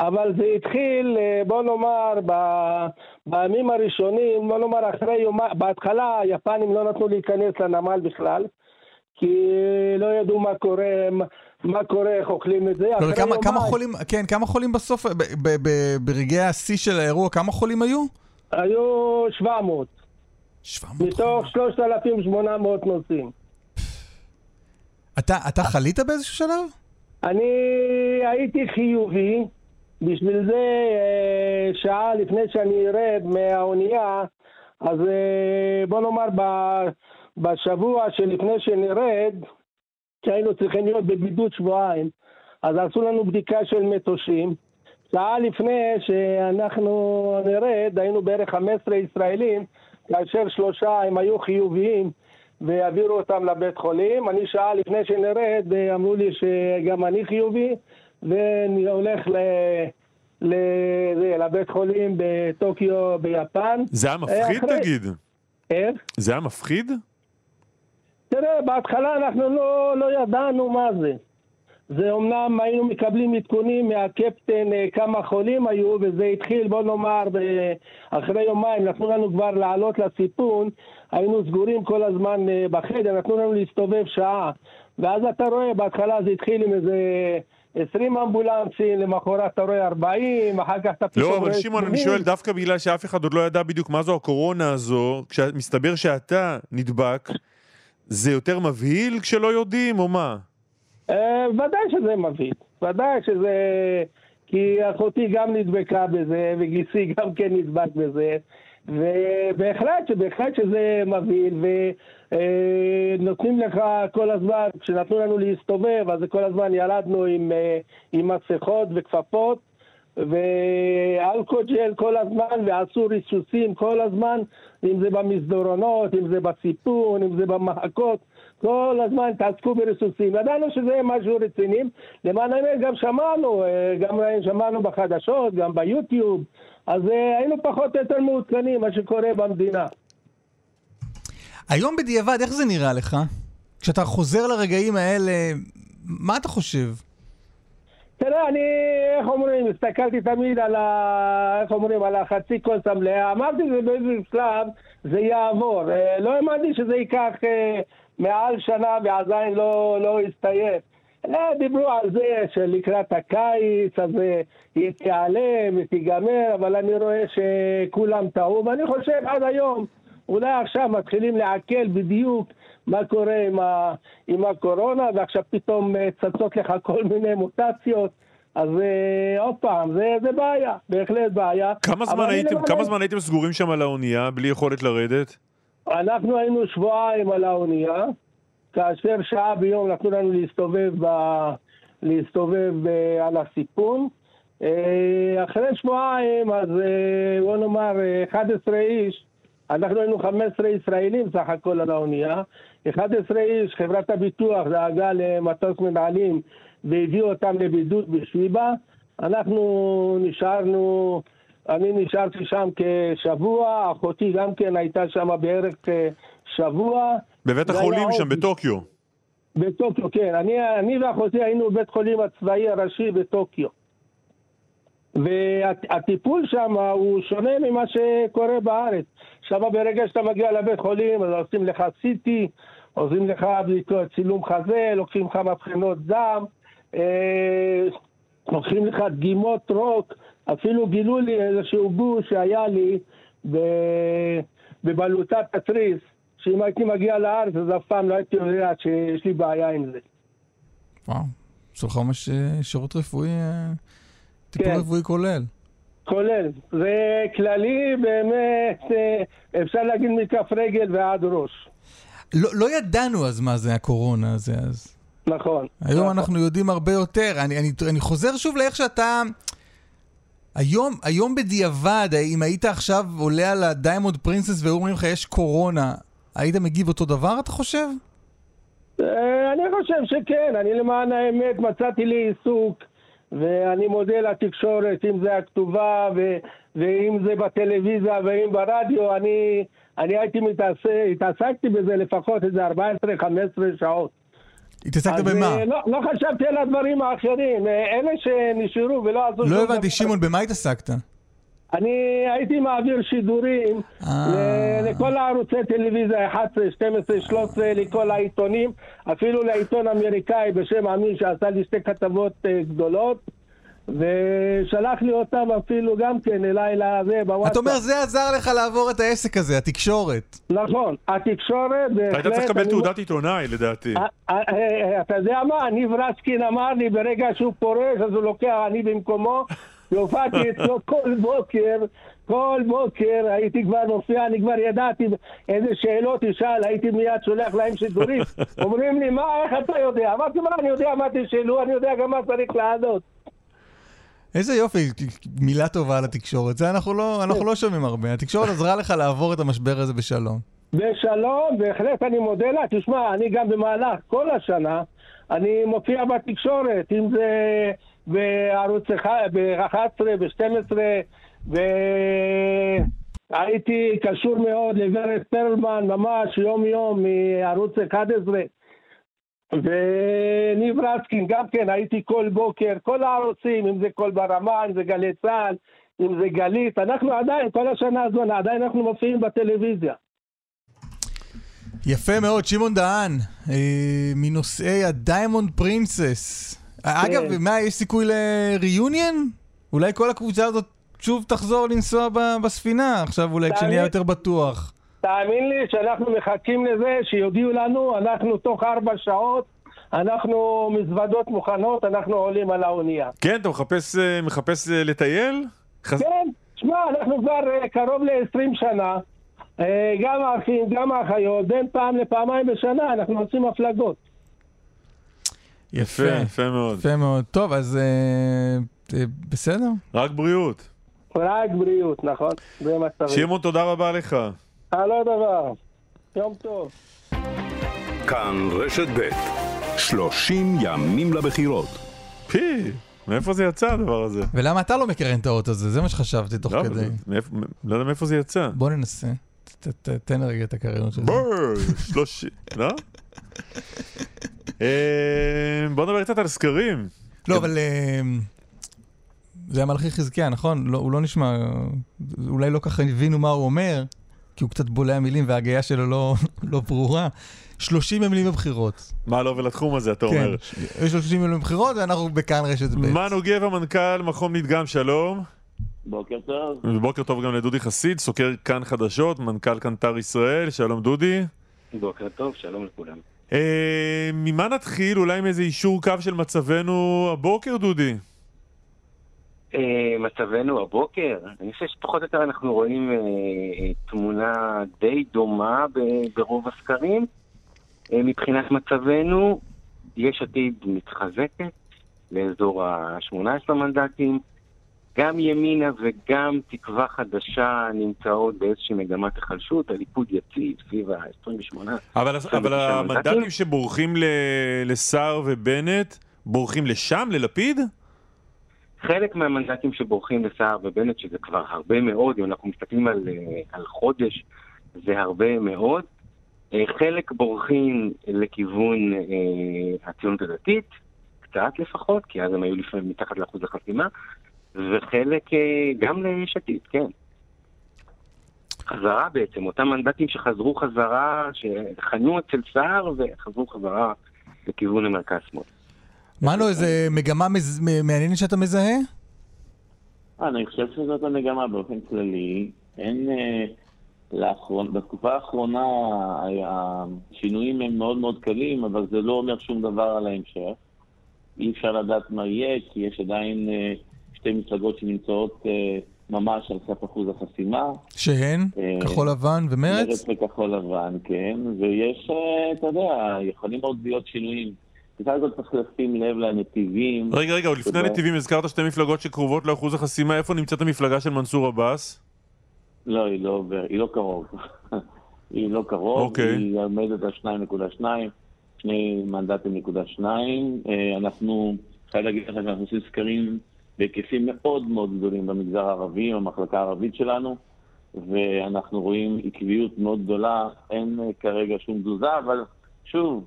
אבל זה התחיל, אה, בוא נאמר, ב- בימים הראשונים, בוא נאמר אחרי יום, בהתחלה היפנים לא נתנו להיכנס לנמל בכלל, כי לא ידעו מה קורה, מה- קורה, איך אוכלים את זה. לא, אחרי כמה, כמה יומיים חולים, כן, כמה חולים בסוף, ב- ב- ב- ברגעי השיא של האירוע, כמה חולים היו? היו 700, 700 מתוך 3,800 נוסעים. אתה, אתה חלית באיזשהו שלב? אני הייתי חיובי, בשביל זה אה, שעה לפני שאני ארד מהאונייה, אז אה, בוא נאמר, ב- בשבוע שלפני שנרד, שהיינו צריכים להיות בבידוד שבועיים, אז עשו לנו בדיקה של מטושים. שעה לפני שאנחנו נרד, היינו בערך 15 ישראלים, כאשר שלושה הם היו חיוביים והעבירו אותם לבית חולים. אני שעה לפני שנרד, אמרו לי שגם אני חיובי, ואני הולך ל... ל... לבית חולים בטוקיו ביפן. זה היה מפחיד אחרי- תגיד? איך? זה היה מפחיד? תראה, בהתחלה אנחנו לא, לא ידענו מה זה. זה אומנם היינו מקבלים עדכונים מהקפטן אה, כמה חולים היו, וזה התחיל, בוא נאמר, אחרי יומיים נתנו לנו כבר לעלות לסיפון, היינו סגורים כל הזמן אה, בחדר, נתנו לנו להסתובב שעה. ואז אתה רואה, בהתחלה זה התחיל עם איזה 20 אמבולנסים, למחרת אתה רואה 40, אחר כך אתה פתאום לא. אבל שמעון, אני 80. שואל דווקא בגלל שאף אחד עוד לא ידע בדיוק מה זו הקורונה הזו, כשמסתבר שאתה נדבק, זה יותר מבהיל כשלא יודעים, או מה? אה, ודאי שזה מבהיל, ודאי שזה... כי אחותי גם נדבקה בזה, וגיסי גם כן נדבק בזה, ובהחלט, בהחלט שזה מבהיל, ונותנים לך כל הזמן, כשנתנו לנו להסתובב, אז כל הזמן ירדנו עם, אה, עם מסכות וכפפות, ואלכוג'ל כל הזמן, ועשו ריסוסים כל הזמן, אם זה במסדרונות, אם זה בסיפון, אם זה במחקות, כל הזמן התעסקו בריסוסים. ידענו שזה משהו רציני, למען האמת גם שמענו, אה, גם שמענו בחדשות, גם ביוטיוב, אז אה, היינו פחות או יותר מעודכנים מה שקורה במדינה. היום בדיעבד, איך זה נראה לך? כשאתה חוזר לרגעים האלה, מה אתה חושב? תראה, אני, איך אומרים, הסתכלתי תמיד על ה... איך אומרים, על החצי כוס המלאה. אמרתי שבאיזה שלב זה יעבור. אה, לא האמנתי שזה ייקח אה, מעל שנה ועדיין לא, לא יסתיים. אה, דיברו על זה שלקראת הקיץ, אז אה, היא תיעלם, היא תיגמר, אבל אני רואה שכולם טעו, ואני חושב עד היום, אולי עכשיו מתחילים לעכל בדיוק מה קורה עם, ה, עם הקורונה, ועכשיו פתאום אה, צצות לך כל מיני מוטציות. אז אה, עוד פעם, זה, זה בעיה, בהחלט בעיה. כמה זמן הייתם, למען- כמה זמן הייתם סגורים שם על האונייה, בלי יכולת לרדת? אנחנו היינו שבועיים על האונייה, כאשר שעה ביום נתנו לנו להסתובב, ב... להסתובב ב... על הסיפון. אה, אחרי שבועיים, אז אה, בוא נאמר אה, 11 איש, אנחנו היינו 15 ישראלים סך הכל על האונייה, 11 איש, חברת הביטוח דאגה למטוס מנהלים והביאו אותם לבידוד בשיבא. אנחנו נשארנו, אני נשארתי שם כשבוע, אחותי גם כן הייתה שם בערך שבוע. בבית החולים עוד- שם, בטוקיו. בטוקיו, כן. אני, אני ואחותי היינו בבית חולים הצבאי הראשי בטוקיו. והטיפול שם הוא שונה ממה שקורה בארץ. שם ברגע שאתה מגיע לבית חולים, אז עושים לך CT, עושים לך בדיקות צילום חזה, לוקחים לך מבחינות דם, אה, לוקחים לך דגימות רוק, אפילו גילו לי איזשהו גוש שהיה לי בבלוטת התריס, שאם הייתי מגיע לארץ אז אף פעם לא הייתי יודע שיש לי בעיה עם זה. וואו, יש לך ממש אה, שירות רפואי, אה, טיפול כן. רפואי כולל. כולל. זה כללי באמת, אה, אפשר להגיד מכף רגל ועד ראש. לא, לא ידענו אז מה זה הקורונה הזה אז. נכון. היום נכון. אנחנו יודעים הרבה יותר. אני, אני, אני חוזר שוב לאיך שאתה... היום, היום בדיעבד, אם היית עכשיו עולה על ה Diamond Princess והיו אומרים לך יש קורונה, היית מגיב אותו דבר, אתה חושב? אה, אני חושב שכן, אני למען האמת מצאתי לי עיסוק ואני מודה לתקשורת, אם זה הכתובה ו- ואם זה בטלוויזיה ואם ברדיו, אני, אני הייתי מתעסק, התעסקתי בזה לפחות איזה 14-15 שעות. התעסקת במה? אה, לא, לא חשבתי על הדברים האחרים, אה, אלה שנשארו ולא עשו לא הבנתי. שמעון, במה התעסקת? אני הייתי מעביר שידורים אה. לכל הערוצי טלוויזיה, 11, 12, 13, לכל העיתונים, אפילו לעיתון אמריקאי בשם עמי שעשה לי שתי כתבות גדולות, ושלח לי אותם אפילו גם כן אליי לזה בוואטסאפ. אתה אומר, זה עזר לך לעבור את העסק הזה, התקשורת. נכון, התקשורת בהחלט... היית צריך לקבל תעודת עיתונאי, לדעתי. אה, אה, אה, אתה יודע מה, ניב רסקין אמר לי ברגע שהוא פורש אז הוא לוקח אני במקומו [laughs] שהופעתי אצלו כל בוקר, כל בוקר הייתי כבר מופיע, אני כבר ידעתי איזה שאלות ישאל, הייתי מיד שולח להם שידורים. [laughs] אומרים לי, מה, איך אתה יודע? אמרתי, מה, אני יודע מה תשאלו, אני יודע גם מה צריך לענות. איזה יופי, מילה טובה על התקשורת. זה אנחנו לא, אנחנו לא שומעים הרבה. התקשורת עזרה לך לעבור את המשבר הזה בשלום. בשלום, בהחלט אני מודה לה. תשמע, אני גם במהלך כל השנה, אני מופיע בתקשורת, אם זה בערוץ 11, ב-12, והייתי קשור מאוד לוורד פרלמן, ממש יום-יום מערוץ 11. וניב רסקין, גם כן, הייתי כל בוקר, כל הערוצים, אם זה קול ברמה, אם זה גלי צה"ל, אם זה גלית, אנחנו עדיין, כל השנה הזאת, עדיין אנחנו מופיעים בטלוויזיה. יפה מאוד, שמעון דהן, אה, מנוסעי ה Diamond Princess. כן. אגב, מה, יש סיכוי ל reunion? אולי כל הקבוצה הזאת שוב תחזור לנסוע בספינה, עכשיו אולי כשנהיה יותר בטוח. תאמין לי שאנחנו מחכים לזה שיודיעו לנו, אנחנו תוך ארבע שעות, אנחנו מזוודות מוכנות, אנחנו עולים על האונייה. כן, אתה מחפש, אה, מחפש אה, לטייל? כן, שמע, אנחנו כבר קרוב ל-20 שנה. אה, גם האחים, גם האחיות, בין פעם לפעמיים בשנה אנחנו עושים הפלגות. יפה, יפה מאוד. יפה מאוד. טוב, אז אה, אה, בסדר. רק בריאות. רק בריאות, נכון. שמעון, תודה רבה לך. על עוד דבר. יום טוב. כאן רשת ב' 30 ימים לבחירות. פי, מאיפה זה יצא הדבר הזה? ולמה אתה לא מקרן את האות הזה? זה מה שחשבתי תוך לא, כדי. לא יודע מאיפה זה יצא. בוא ננסה. תן רגע את הקריינות של זה. שלושים, לא? אה, בוא נדבר קצת על סקרים. לא, אבל אה, זה המלכי חזקיה, נכון? לא, הוא לא נשמע, אולי לא ככה הבינו מה הוא אומר, כי הוא קצת בולע מילים וההגייה שלו לא, [laughs] לא ברורה. 30 ימים בבחירות. מה לא ולתחום הזה, אתה אומר? כן, יש 30 ימים בבחירות ואנחנו בכאן רשת ב'. מנו גבע, מנכ"ל מכון מדגם, שלום. בוקר טוב. ובוקר טוב גם לדודי חסיד, סוקר כאן חדשות, מנכ"ל קנטר ישראל, שלום דודי. בוקר טוב, שלום לכולם. אה, ממה נתחיל? אולי עם איזה אישור קו של מצבנו הבוקר, דודי? אה, מצבנו הבוקר? אני חושב שפחות או יותר אנחנו רואים אה, תמונה די דומה ברוב הסקרים. אה, מבחינת מצבנו, יש עתיד מתחזקת לאזור ה-18 מנדטים. גם ימינה וגם תקווה חדשה נמצאות באיזושהי מגמת היחלשות, הליכוד יציב סביב ה-28. אבל, אבל המנדטים שבורחים לסער ובנט, בורחים לשם, ללפיד? חלק מהמנדטים שבורחים לסער ובנט, שזה כבר הרבה מאוד, אם אנחנו מסתכלים על, אה, על חודש, זה הרבה מאוד. אה, חלק בורחים לכיוון אה, הציונות הדתית, קצת לפחות, כי אז הם היו לפעמים מתחת לאחוז החסימה, וחלק אה, גם ליש עתיד, כן. חזרה בעצם, אותם מנדטים שחזרו חזרה, שחנו אצל סער וחזרו חזרה לכיוון המרכז-שמאל. מנו, איזה מגמה מז... מעניינת שאתה מזהה? אני חושב שזאת המגמה באופן כללי. אין... אה, לאחרונה, בתקופה האחרונה השינויים הם מאוד מאוד קלים, אבל זה לא אומר שום דבר על ההמשך. אי אפשר לדעת מה יהיה, כי יש עדיין אה, שתי מפלגות שנמצאות אה, ממש על סף אחוז החסימה. שהן? אה, כחול לבן ומרץ? מרץ וכחול לבן, כן. ויש, אה, אתה יודע, יכולים עוד להיות שינויים. בסך הכל צריך לשים לב לנתיבים. רגע, רגע, עוד לפני הנתיבים הזכרת שתי מפלגות שקרובות לאחוז החסימה, איפה נמצאת המפלגה של מנסור עבאס? לא, היא לא, היא לא קרוב. [laughs] היא לא קרוב, okay. אוקיי. היא עומדת על 2.2, שני מנדטים נקודה שניים. אנחנו, חייב להגיד לך שאנחנו עושים סקרים בהיקפים מאוד מאוד גדולים במגזר הערבי, במחלקה הערבית שלנו, ואנחנו רואים עקביות מאוד גדולה, אין כרגע שום תזוזה, אבל שוב,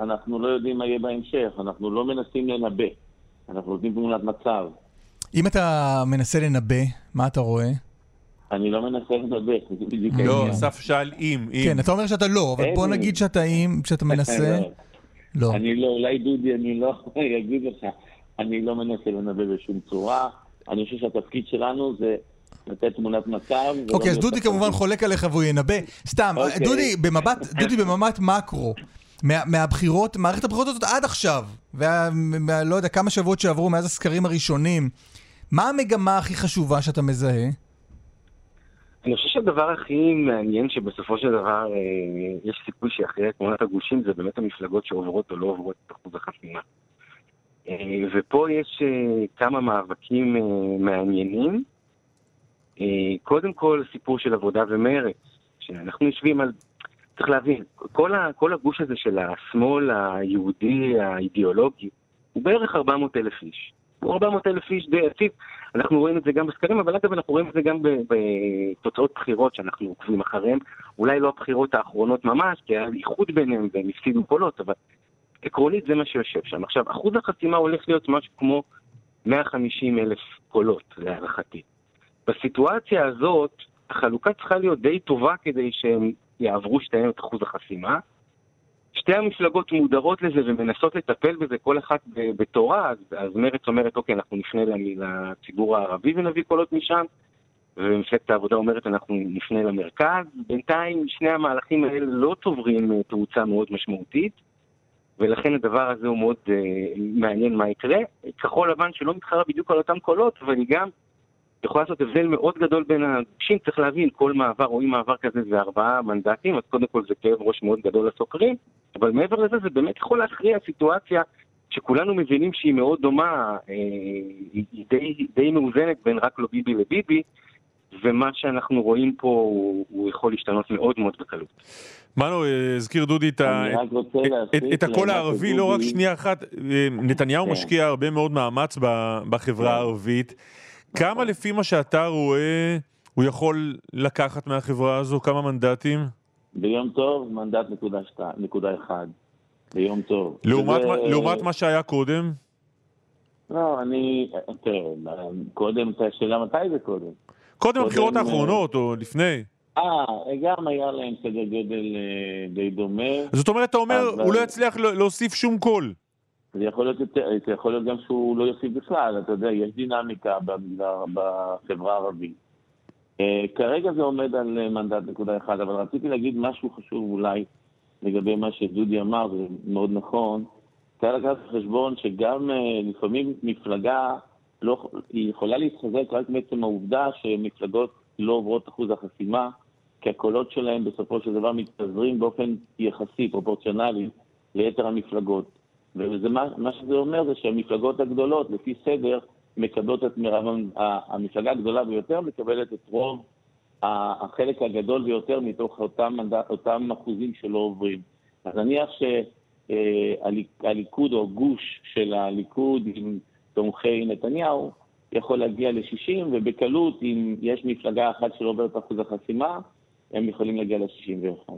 אנחנו לא יודעים מה יהיה בהמשך, אנחנו לא מנסים לנבא, אנחנו נותנים תמונת מצב. אם אתה מנסה לנבא, מה אתה רואה? אני לא מנסה זה בדיוק העניין. לא, אסף שאל אם, אם. כן, אתה אומר שאתה לא, אבל בוא נגיד שאתה אם, שאתה [laughs] מנסה. לא. אני לא, אולי דודי, אני לא [laughs] אגיד לך. אני לא מנסה לנבא בשום צורה. אני חושב שהתפקיד שלנו זה לתת תמונת מצב. אוקיי, אז דודי כמובן חולק עליך והוא ינבא. סתם, אוקיי. דודי, במבט, [laughs] דודי במבט מקרו. מהבחירות, מערכת הבחירות הזאת עד עכשיו, ולא יודע, כמה שבועות שעברו מאז הסקרים הראשונים, מה המגמה הכי חשובה שאתה מזהה? אני חושב שהדבר הכי מעניין שבסופו של דבר אה, יש סיכוי את תמונת הגושים זה באמת המפלגות שעוברות או לא עוברות את אחוז החסימה. אה, ופה יש אה, כמה מאבקים אה, מעניינים. אה, קודם כל, סיפור של עבודה ומרץ. שאנחנו יושבים על... צריך להבין, כל, ה, כל הגוש הזה של השמאל היהודי האידיאולוגי הוא בערך 400 אלף איש. הוא 400 אלף איש די יציב. אנחנו רואים את זה גם בסקרים, אבל אגב אנחנו רואים את זה גם בתוצאות בחירות שאנחנו עוקבים אחריהן. אולי לא הבחירות האחרונות ממש, כי היה איחוד ביניהם והם הפסידו קולות, אבל עקרונית זה מה שיושב שם. עכשיו, אחוז החסימה הולך להיות משהו כמו 150 אלף קולות, להערכתי. בסיטואציה הזאת, החלוקה צריכה להיות די טובה כדי שהם יעברו שתיהן את אחוז החסימה. שתי המפלגות מודרות לזה ומנסות לטפל בזה כל אחת בתורה, אז, אז מרצ אומרת, אוקיי, אנחנו נפנה לציבור הערבי ונביא קולות משם, ומפלגת העבודה אומרת, אנחנו נפנה למרכז. בינתיים שני המהלכים האלה לא צוברים אה, תאוצה מאוד משמעותית, ולכן הדבר הזה הוא מאוד uh, מעניין מה יקרה. כחול לבן שלא מתחרה בדיוק על אותם קולות, אבל היא גם יכולה לעשות הבדל מאוד גדול בין הגושים, צריך להבין, כל מעבר או אי מעבר כזה זה ארבעה מנדטים, אז קודם כל זה כאב ראש מאוד גדול לסוקרים, אבל מעבר לזה זה באמת יכול להכריע סיטואציה שכולנו מבינים שהיא מאוד דומה, אה, היא די, די מאוזנת בין רק לא ביבי לביבי, ומה שאנחנו רואים פה הוא, הוא יכול להשתנות מאוד מאוד בקלות. מנו, הזכיר דודי את, את, את הקול הערבי, לא רק שנייה אחת, אה, נתניהו כן. משקיע הרבה מאוד מאמץ בחברה כן. הערבית. כמה לפי מה שאתה רואה הוא יכול לקחת מהחברה הזו? כמה מנדטים? ביום טוב, מנדט נקודה, שת... נקודה אחד. ביום טוב. לעומת, שזה... מה, לעומת מה שהיה קודם? לא, אני... תראה, קודם, השאלה מתי זה קודם? קודם הבחירות האחרונות, או לפני. אה, גם היה להם סדר גודל אה, די דומה. זאת אומרת, אתה אומר, אבל... הוא לא יצליח להוסיף שום קול. זה יכול להיות, יותר, זה יכול להיות גם שהוא לא יוסיף בכלל, אתה יודע, יש דינמיקה במגזר, בחברה הערבית. Uh, כרגע זה עומד על אה, מנדט נקודה אחד, אבל רציתי להגיד משהו חשוב אולי לגבי מה שדודי אמר, זה מאוד נכון. צריך לקחת בחשבון שגם uh, לפעמים מפלגה לא, היא יכולה להתחזק רק בעצם העובדה שמפלגות לא עוברות אחוז החסימה, כי הקולות שלהם בסופו של דבר מתפזרים באופן יחסי, פרופורציונלי, ליתר המפלגות. ומה שזה אומר זה שהמפלגות הגדולות, לפי סדר, מקבלות את מרב, המפלגה הגדולה ביותר מקבלת את רוב החלק הגדול ביותר מתוך אותם, אותם אחוזים שלא עוברים. אז נניח שהליכוד או גוש של הליכוד עם תומכי נתניהו יכול להגיע ל-60, ובקלות, אם יש מפלגה אחת שלא עוברת אחוז החסימה, הם יכולים להגיע ל-61.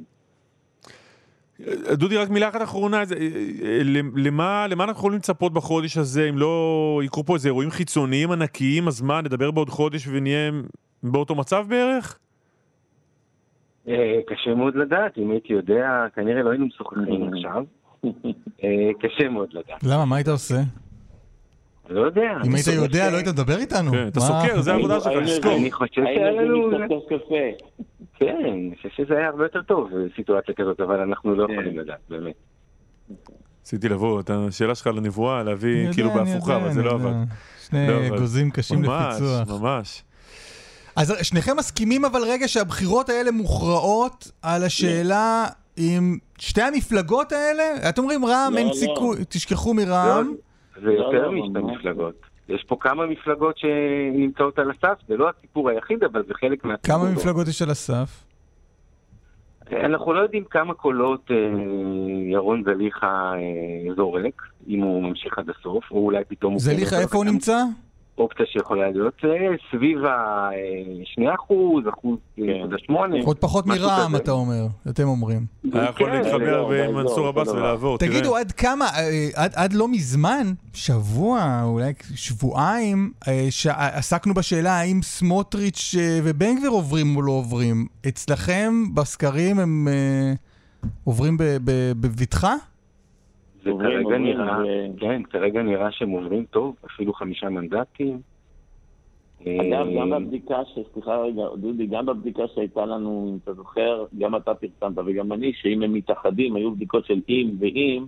דודי, רק מילה אחת אחרונה, אה, אה, למה, למה אנחנו יכולים לצפות בחודש הזה, אם לא יקרו פה איזה אירועים חיצוניים ענקיים, אז מה, נדבר בעוד חודש ונהיה באותו מצב בערך? אה, קשה מאוד לדעת, אם הייתי יודע, כנראה לא היינו משוחחים עכשיו. קשה מאוד לדעת. למה, מה היית עושה? לא יודע. אם היית יודע, לא היית מדבר איתנו. כן, אתה סוקר, זה העבודה שלך, תזכור. אני חושב שהיה לנו... כן, אני חושב שזה היה הרבה יותר טוב, סיטואציה כזאת, אבל אנחנו לא כן. יכולים לדעת, באמת. רציתי לבוא, את השאלה שלך לנבואה, להביא כאילו בהפוכה, אבל זה לא עבד. שני לא אגוזים קשים לפיצוח. ממש, ממש. אז שניכם מסכימים אבל רגע שהבחירות האלה מוכרעות על השאלה אם שתי המפלגות האלה, אתם אומרים רע"מ, אין לא, לא. סיכוי, תשכחו מרע"מ. זה יותר משתי מפלגות. יש פה כמה מפלגות שנמצאות על הסף, זה לא הסיפור היחיד, אבל זה חלק מהסיפור. כמה מפלגות יש על הסף? אנחנו לא יודעים כמה קולות אה, ירון זליכה אה, זורק, אם הוא ממשיך עד הסוף, או אולי פתאום... זליכה, איפה הוא נמצא? אופציה שיכולה להיות אה, סביב ה-2 אחוז, אחוז נקודה כן. שמונה. עוד פחות מרע"מ, אתה אומר, אתם אומרים. היה יכול כן, להתחבר עם מנסור עבאס ולעבור, תגידו, עד כמה, אה, עד לא מזמן, שבוע, אולי שבועיים, אה, עסקנו בשאלה האם סמוטריץ' ובן גביר עוברים או לא עוברים. אצלכם, בסקרים, הם עוברים בבטחה? זה כרגע נראה, כן, כרגע נראה שהם עוברים טוב, אפילו חמישה מנדטים. אגב, גם אה, בבדיקה, סליחה רגע, דודי, גם בבדיקה שהייתה לנו, אם אתה זוכר, גם אתה פרסמת וגם אני, שאם הם מתאחדים, היו בדיקות של אם ואם,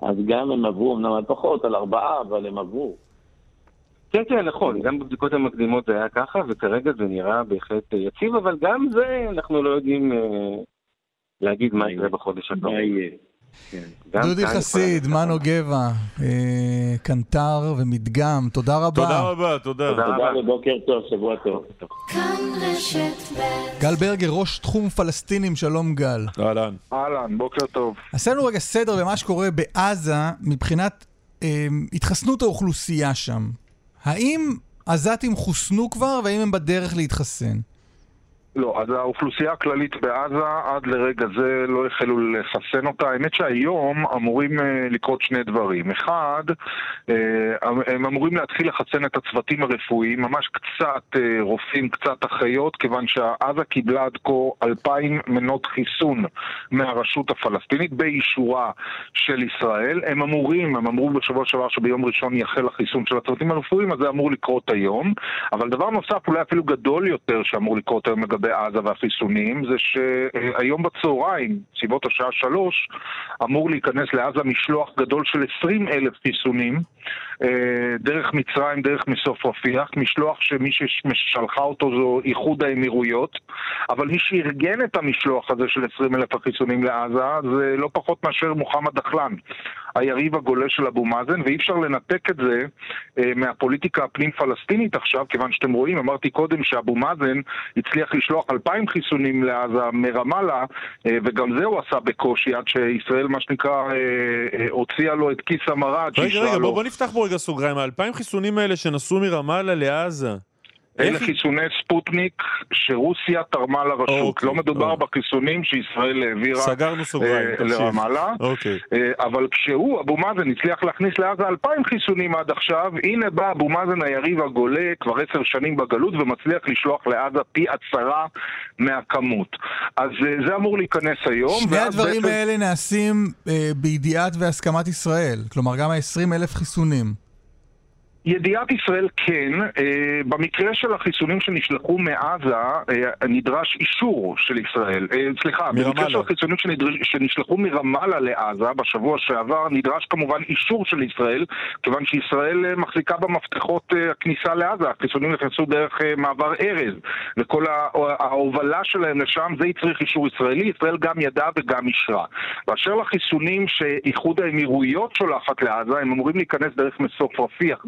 אז גם הם עברו, אמנם פחות, על ארבעה, אבל הם עברו. כן, כן, נכון, גם בבדיקות המקדימות זה היה ככה, וכרגע זה נראה בהחלט יציב, אבל גם זה אנחנו לא יודעים אה, להגיד מה יקרה בחודש הקרוב. כן. דודי חסיד, מנו גבע, אה, קנטר ומדגם, תודה רבה. תודה רבה, תודה. תודה רבה ובוקר טוב, שבוע טוב. גל ברגר, ראש תחום פלסטינים, שלום גל. אהלן. אהלן, בוקר טוב. עשינו רגע סדר במה שקורה בעזה מבחינת אה, התחסנות האוכלוסייה שם. האם עזתים חוסנו כבר והאם הם בדרך להתחסן? לא, אז האוכלוסייה הכללית בעזה עד לרגע זה לא החלו לחסן אותה. האמת שהיום אמורים uh, לקרות שני דברים. אחד, uh, הם אמורים להתחיל לחסן את הצוותים הרפואיים, ממש קצת uh, רופאים, קצת אחיות, כיוון שעזה קיבלה עד כה אלפיים מנות חיסון מהרשות הפלסטינית באישורה של ישראל. הם אמורים, הם אמרו בשבוע שעבר שביום ראשון יחל החיסון של הצוותים הרפואיים, אז זה אמור לקרות היום. אבל דבר נוסף, אולי אפילו גדול יותר, שאמור לקרות היום לגבי בעזה והחיסונים זה שהיום בצהריים, סביבות השעה שלוש, אמור להיכנס לעזה משלוח גדול של 20 אלף חיסונים דרך מצרים, דרך מסוף רפיח, משלוח שמי ששלחה אותו זו איחוד האמירויות, אבל מי שארגן את המשלוח הזה של 20 אלף החיסונים לעזה זה לא פחות מאשר מוחמד דחלן, היריב הגולה של אבו מאזן, ואי אפשר לנתק את זה אה, מהפוליטיקה הפנים פלסטינית עכשיו, כיוון שאתם רואים, אמרתי קודם שאבו מאזן הצליח לשלוח אלפיים חיסונים לעזה מרמאללה, אה, וגם זה הוא עשה בקושי, עד שישראל, מה שנקרא, הוציאה לו את כיס המרה, רגע, רגע, בוא, בוא נפתח פה רגע סוגריים, האלפיים חיסונים האלה שנסעו מרמאללה לעזה. אלה חיסוני ספוטניק שרוסיה תרמה לרשות. אוקיי, לא מדובר אוקיי. בחיסונים שישראל העבירה סגרנו סוגריים, אה, לרמאללה. אוקיי. אה, אבל כשהוא, אבו מאזן, הצליח להכניס לעזה אלפיים חיסונים עד עכשיו, הנה בא אבו מאזן היריב הגולה, כבר עשר שנים בגלות, ומצליח לשלוח לעזה פי עשרה מהכמות. אז אה, זה אמור להיכנס היום. שני הדברים בעצם... האלה נעשים אה, בידיעת והסכמת ישראל. כלומר, גם ה-20 אלף חיסונים. ידיעת ישראל כן, אה, במקרה של החיסונים שנשלחו מעזה אה, נדרש אישור של ישראל, אה, סליחה, מרמלה. במקרה של החיסונים שנשלחו מרמאללה לעזה בשבוע שעבר נדרש כמובן אישור של ישראל, כיוון שישראל מחזיקה במפתחות הכניסה לעזה, החיסונים נכנסו דרך מעבר ארז, וכל ההובלה שלהם לשם זה יצריך אישור ישראלי, ישראל גם ידעה וגם אישרה. באשר לחיסונים שאיחוד האמירויות שולחת לעזה, הם אמורים להיכנס דרך מסוף רפיח.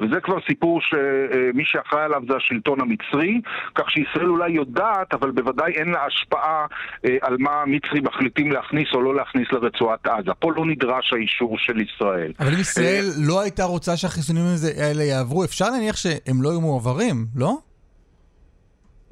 וזה כבר סיפור שמי שאחראי עליו זה השלטון המצרי, כך שישראל אולי יודעת, אבל בוודאי אין לה השפעה אה, על מה המצרים מחליטים להכניס או לא להכניס לרצועת עזה. פה לא נדרש האישור של ישראל. אבל אם ישראל לא הייתה רוצה שהחיסונים האלה יעברו, אפשר להניח שהם לא יהיו מועברים, לא?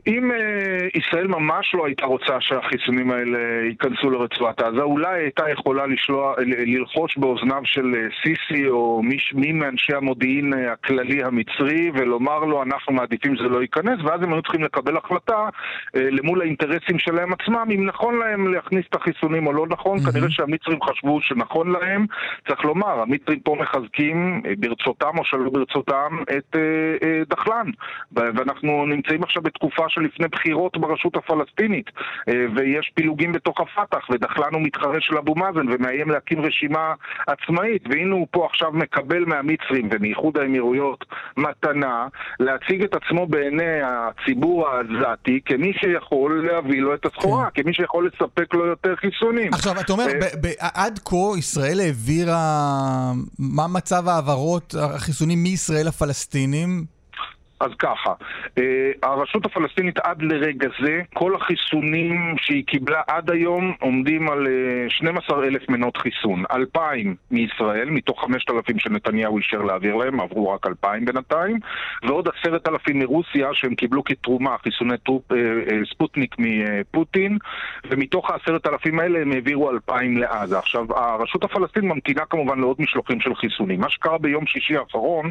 אם uh, ישראל ממש לא הייתה רוצה שהחיסונים האלה ייכנסו לרצועת עזה, אולי הייתה יכולה לשלוע, ללחוש באוזניו של אה, סיסי או מי, מי מאנשי המודיעין אה, הכללי המצרי ולומר לו אנחנו מעדיפים שזה לא ייכנס ואז הם היו צריכים לקבל החלטה uh, למול האינטרסים שלהם עצמם אם נכון להם להכניס את החיסונים או לא נכון, mm-hmm. כנראה שהמצרים חשבו שנכון להם, צריך לומר, המצרים פה מחזקים ברצותם או שלא ברצותם את uh, uh, דחלן. ואנחנו נמצאים עכשיו בתקופה שלפני בחירות ברשות הפלסטינית אה, ויש פילוגים בתוך הפת"ח ודחלן הוא מתחרה של אבו מאזן ומאיים להקים רשימה עצמאית והנה הוא פה עכשיו מקבל מהמצרים ומאיחוד האמירויות מתנה להציג את עצמו בעיני הציבור העזתי כמי שיכול להביא לו את הסחורה, כן. כמי שיכול לספק לו יותר חיסונים. עכשיו, אתה אומר, אה, עד כה ישראל העבירה, מה מצב העברות החיסונים מישראל לפלסטינים? אז ככה, אה, הרשות הפלסטינית עד לרגע זה, כל החיסונים שהיא קיבלה עד היום עומדים על 12 אה, מנות חיסון. 2,000 מישראל, מתוך 5,000 שנתניהו אישר להעביר להם, עברו רק 2,000 בינתיים, ועוד 10,000 מרוסיה שהם קיבלו כתרומה, חיסוני טרופ, אה, ספוטניק מפוטין, ומתוך ה-10,000 האלה הם העבירו 2,000 לעזה. עכשיו, הרשות הפלסטינית ממתינה כמובן לעוד משלוחים של חיסונים. מה שקרה ביום שישי האחרון,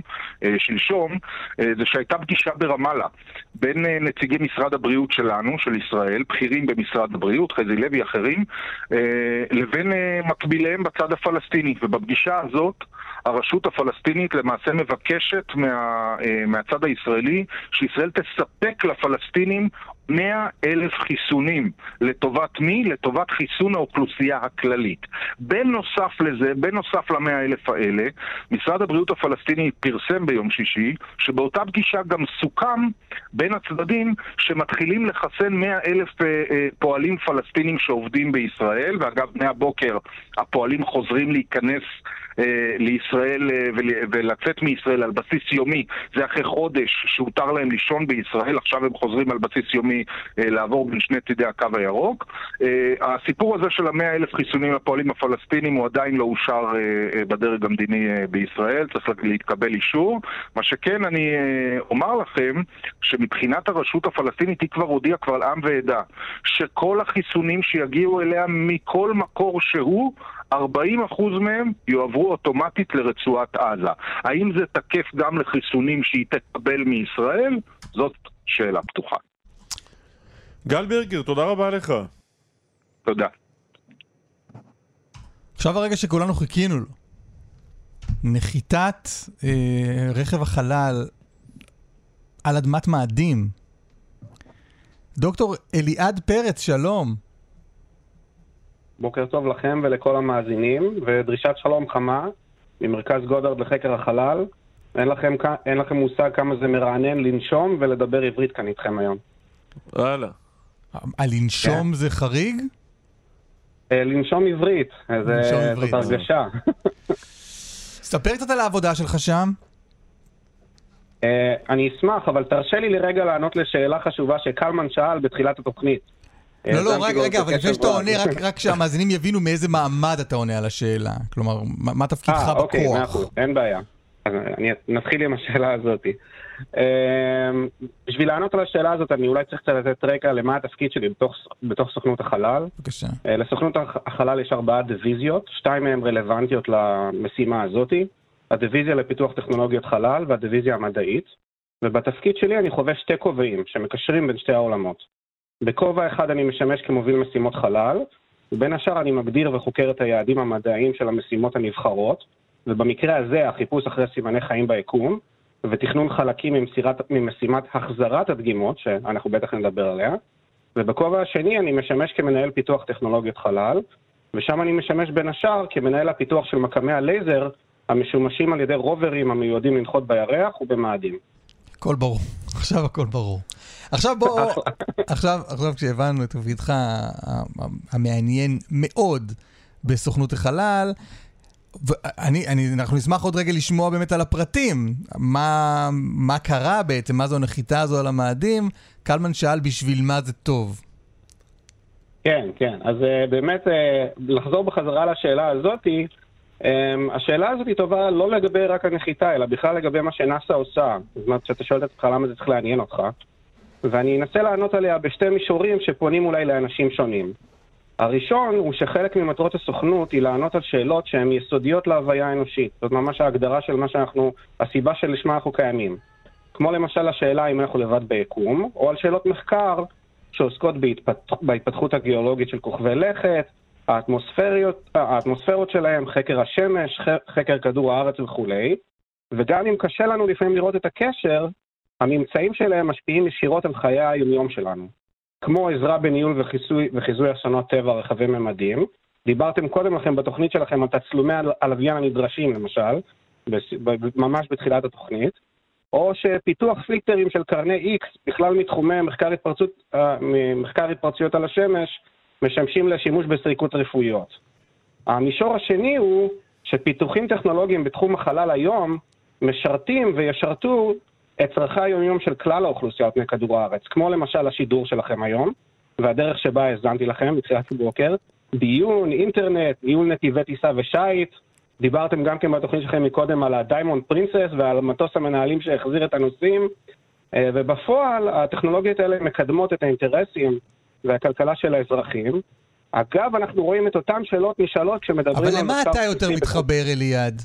שלשום, זה שהייתה פגישה ברמאללה בין אה, נציגי משרד הבריאות שלנו, של ישראל, בכירים במשרד הבריאות, חזי לוי, אחרים, אה, לבין אה, מקביליהם בצד הפלסטיני. ובפגישה הזאת הרשות הפלסטינית למעשה מבקשת מה, מהצד הישראלי שישראל תספק לפלסטינים 100 אלף חיסונים. לטובת מי? לטובת חיסון האוכלוסייה הכללית. בנוסף לזה, בנוסף למאה אלף האלה, משרד הבריאות הפלסטיני פרסם ביום שישי, שבאותה פגישה גם סוכם בין הצדדים שמתחילים לחסן 100 אלף אה, אה, פועלים פלסטינים שעובדים בישראל, ואגב, מהבוקר הפועלים חוזרים להיכנס לישראל אה, ולצאת מישראל על בסיס יומי, זה אחרי חודש שהותר להם לישון בישראל, עכשיו הם חוזרים על בסיס יומי אה, לעבור בין שני צידי הקו הירוק. הסיפור הזה של המאה אלף חיסונים לפועלים הפלסטינים הוא עדיין לא אושר בדרג המדיני בישראל, צריך להתקבל אישור. מה שכן, אני אומר לכם שמבחינת הרשות הפלסטינית היא כבר הודיעה קבל עם ועדה שכל החיסונים שיגיעו אליה מכל מקור שהוא 40% מהם יועברו אוטומטית לרצועת עזה. האם זה תקף גם לחיסונים שהיא תקבל מישראל? זאת שאלה פתוחה. גל ברגר, תודה רבה לך. תודה. עכשיו הרגע שכולנו חיכינו לו. נחיתת אה, רכב החלל על אדמת מאדים. דוקטור אליעד פרץ, שלום. בוקר טוב לכם ולכל המאזינים, ודרישת שלום חמה ממרכז גודרד לחקר החלל. אין לכם, אין לכם מושג כמה זה מרענן לנשום ולדבר עברית כאן איתכם היום. וואלה. הלנשום כן. זה חריג? אה, לנשום עברית, זאת הרגשה. ספר קצת על העבודה שלך שם. Uh, אני אשמח, אבל תרשה לי לרגע לענות לשאלה חשובה שקלמן שאל בתחילת התוכנית. לא, לא, רק רגע, אבל לפני שאתה עונה, רק שהמאזינים יבינו מאיזה מעמד אתה עונה על השאלה. כלומר, מה תפקידך בכוח? אה, אוקיי, מאה אחוז, אין בעיה. נתחיל עם השאלה הזאת. אמ, בשביל לענות על השאלה הזאת, אני אולי צריך קצת לתת רקע למה התפקיד שלי בתוך, בתוך סוכנות החלל. בבקשה. אה, לסוכנות החלל יש ארבעה דיוויזיות, שתיים מהן רלוונטיות למשימה הזאת. הדיוויזיה לפיתוח טכנולוגיות חלל והדיוויזיה המדעית. ובתפקיד שלי אני חווה שתי כובעים שמקשרים בין שתי העולמות. בכובע אחד אני משמש כמוביל משימות חלל, ובין השאר אני מגדיר וחוקר את היעדים המדעיים של המשימות הנבחרות, ובמקרה הזה החיפוש אחרי סימני חיים ביקום, ותכנון חלקים ממסירת, ממשימת החזרת הדגימות, שאנחנו בטח נדבר עליה, ובכובע השני אני משמש כמנהל פיתוח טכנולוגיות חלל, ושם אני משמש בין השאר כמנהל הפיתוח של מקמי הלייזר המשומשים על ידי רוברים המיועדים לנחות בירח ובמאדים. הכל ברור, [laughs] עכשיו הכל ברור. עכשיו בוא, [laughs] עכשיו, עכשיו כשהבנו את תפקידך המעניין מאוד בסוכנות החלל, ואני, אני, אנחנו נשמח עוד רגע לשמוע באמת על הפרטים. מה, מה קרה בעצם, מה זו הנחיתה הזו על המאדים? קלמן שאל בשביל מה זה טוב. כן, כן. אז uh, באמת, uh, לחזור בחזרה לשאלה הזאתי, השאלה הזאת היא טובה לא לגבי רק הנחיתה, אלא בכלל לגבי מה שנאס"א עושה. זאת אומרת, כשאתה שואל את עצמך למה זה צריך לעניין אותך. ואני אנסה לענות עליה בשתי מישורים שפונים אולי לאנשים שונים. הראשון הוא שחלק ממטרות הסוכנות היא לענות על שאלות שהן יסודיות להוויה האנושית. זאת ממש ההגדרה של מה שאנחנו, הסיבה שלשמה אנחנו קיימים. כמו למשל השאלה אם אנחנו לבד ביקום, או על שאלות מחקר שעוסקות בהתפת... בהתפתחות הגיאולוגית של כוכבי לכת, האטמוספריות, האטמוספרות שלהם, חקר השמש, חקר כדור הארץ וכולי. וגם אם קשה לנו לפעמים לראות את הקשר, הממצאים שלהם משפיעים ישירות על חיי היומיום שלנו. כמו עזרה בניהול וחיזוי, וחיזוי אסונות טבע רחבי ממדים. דיברתם קודם לכן בתוכנית שלכם על תצלומי הלוויין הנדרשים, למשל, ממש בתחילת התוכנית, או שפיתוח פליקטרים של קרני X, בכלל מתחומי מחקר, התפרצות, אה, מחקר התפרצויות על השמש, משמשים לשימוש בסריקות רפואיות. המישור השני הוא שפיתוחים טכנולוגיים בתחום החלל היום משרתים וישרתו את צרכי היומיום של כלל האוכלוסייה על פני כדור הארץ, כמו למשל השידור שלכם היום, והדרך שבה האזנתי לכם בתחילת הבוקר, דיון, אינטרנט, ניהול נתיבי טיסה ושיט, דיברתם גם כן בתוכנית שלכם מקודם על ה Diamond Princess ועל מטוס המנהלים שהחזיר את הנוסעים, אה, ובפועל הטכנולוגיות האלה מקדמות את האינטרסים והכלכלה של האזרחים. אגב, אנחנו רואים את אותן שאלות נשאלות כשמדברים על... אבל למה אתה יותר מתחבר, אליעד?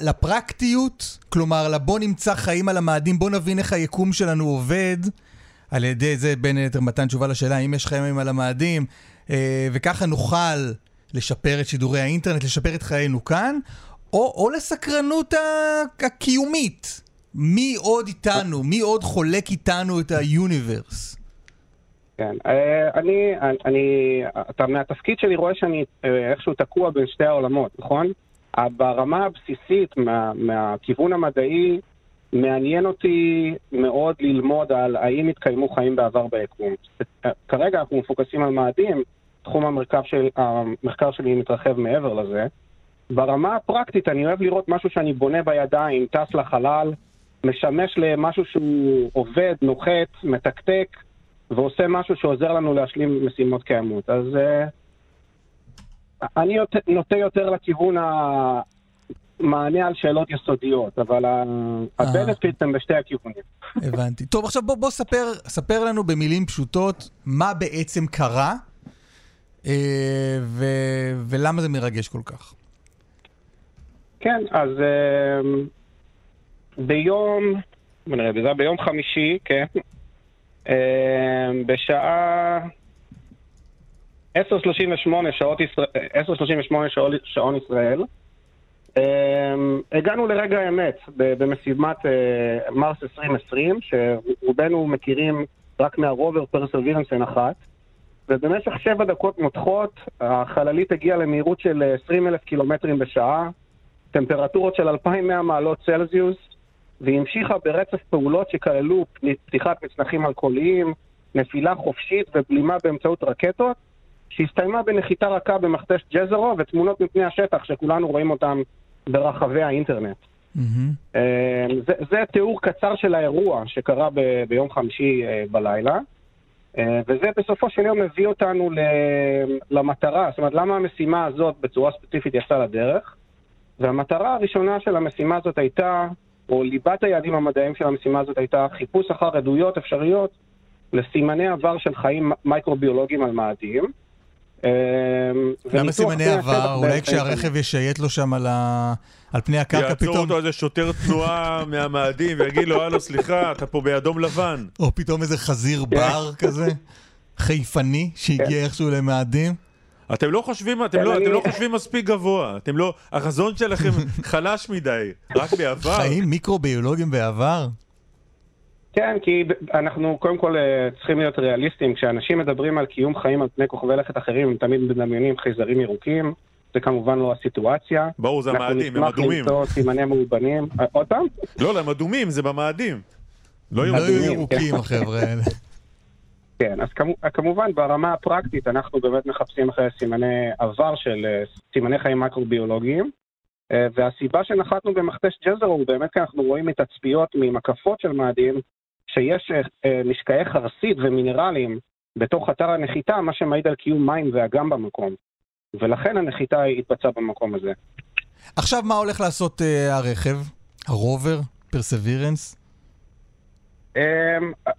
לפרקטיות? כלומר, לבוא נמצא חיים על המאדים, בוא נבין איך היקום שלנו עובד, על ידי זה בין היתר מתן תשובה לשאלה האם יש חיים על המאדים, אה, וככה נוכל לשפר את שידורי האינטרנט, לשפר את חיינו כאן, או, או לסקרנות הקיומית. מי עוד איתנו? מי עוד חולק איתנו את היוניברס? כן, אה, אני, אני, אתה מהתפקיד שלי רואה שאני אה, איכשהו תקוע בין שתי העולמות, נכון? ברמה הבסיסית, מה, מהכיוון המדעי, מעניין אותי מאוד ללמוד על האם התקיימו חיים בעבר ביקום. כרגע אנחנו מפוקסים על מאדים, תחום המחקר, של, המחקר שלי מתרחב מעבר לזה. ברמה הפרקטית אני אוהב לראות משהו שאני בונה בידיים, טס לחלל, משמש למשהו שהוא עובד, נוחת, מתקתק, ועושה משהו שעוזר לנו להשלים משימות קיימות. אז uh, אני נוטה יותר לכיוון המענה על שאלות יסודיות, אבל הבנפיט הם בשתי הכיוונים. הבנתי. טוב, עכשיו בוא, בוא ספר, ספר לנו במילים פשוטות מה בעצם קרה אה, ו, ולמה זה מרגש כל כך. כן, אז אה, ביום, נראה, זה היה ביום חמישי, כן, אה, בשעה 10:38 שעות ישראל, 10:38 שעון ישראל, הגענו לרגע האמת במשימת מרס 2020, שרובנו מכירים רק מהרובר פרסרווירנס N1, ובמשך שבע דקות מותחות החללית הגיעה למהירות של 20 אלף קילומטרים בשעה, טמפרטורות של 2,100 מעלות צלזיוס, והיא המשיכה ברצף פעולות שכללו פתיחת מצנחים אלכוהוליים, נפילה חופשית ובלימה באמצעות רקטות, שהסתיימה בנחיתה רכה במכתש ג'זרו ותמונות מפני השטח שכולנו רואים אותם ברחבי האינטרנט. Mm-hmm. זה, זה תיאור קצר של האירוע שקרה ב, ביום חמישי אה, בלילה, אה, וזה בסופו של יום מביא אותנו למטרה, זאת אומרת, למה המשימה הזאת בצורה ספציפית יצאה לדרך? והמטרה הראשונה של המשימה הזאת הייתה, או ליבת היעדים המדעיים של המשימה הזאת הייתה חיפוש אחר עדויות אפשריות לסימני עבר של חיים מייקרוביולוגיים על מאדים. אמ, למה סימני עבר? אולי כשהרכב ישייט לו שם על פני הקרקע פתאום... יעצור אותו איזה שוטר תנועה [laughs] מהמאדים ויגיד לו, הלו, סליחה, אתה פה באדום לבן. או פתאום איזה חזיר כן. בר כזה, חיפני, שהגיע כן. איכשהו למאדים. אתם לא חושבים, אתם לא, אתם לא חושבים מספיק גבוה, אתם לא, החזון שלכם [laughs] חלש מדי, רק בעבר. חיים מיקרוביולוגיים בעבר? כן, כי אנחנו קודם כל אה, צריכים להיות ריאליסטים. כשאנשים מדברים על קיום חיים על פני כוכבי לכת אחרים, הם תמיד מדמיינים חייזרים ירוקים. זה כמובן לא הסיטואציה. ברור, זה המאדים, הם אדומים. אנחנו נשמח למצוא סימני מאובנים. אה, עוד פעם? לא, הם אדומים, זה במאדים. לא, לא ירוקים החבר'ה האלה. כן, אז כמובן ברמה הפרקטית אנחנו באמת מחפשים אחרי סימני עבר של אה, סימני חיים מקרוביולוגיים. והסיבה שנחתנו במכתש ג'זרו הוא באמת כי אנחנו רואים את התצפיות ממקפות של מאדים שיש אה, משקעי חרסית ומינרלים בתוך אתר הנחיתה, מה שמעיד על קיום מים ואגם במקום. ולכן הנחיתה התבצעה במקום הזה. עכשיו מה הולך לעשות uh, הרכב? הרובר? פרסווירנס? Um,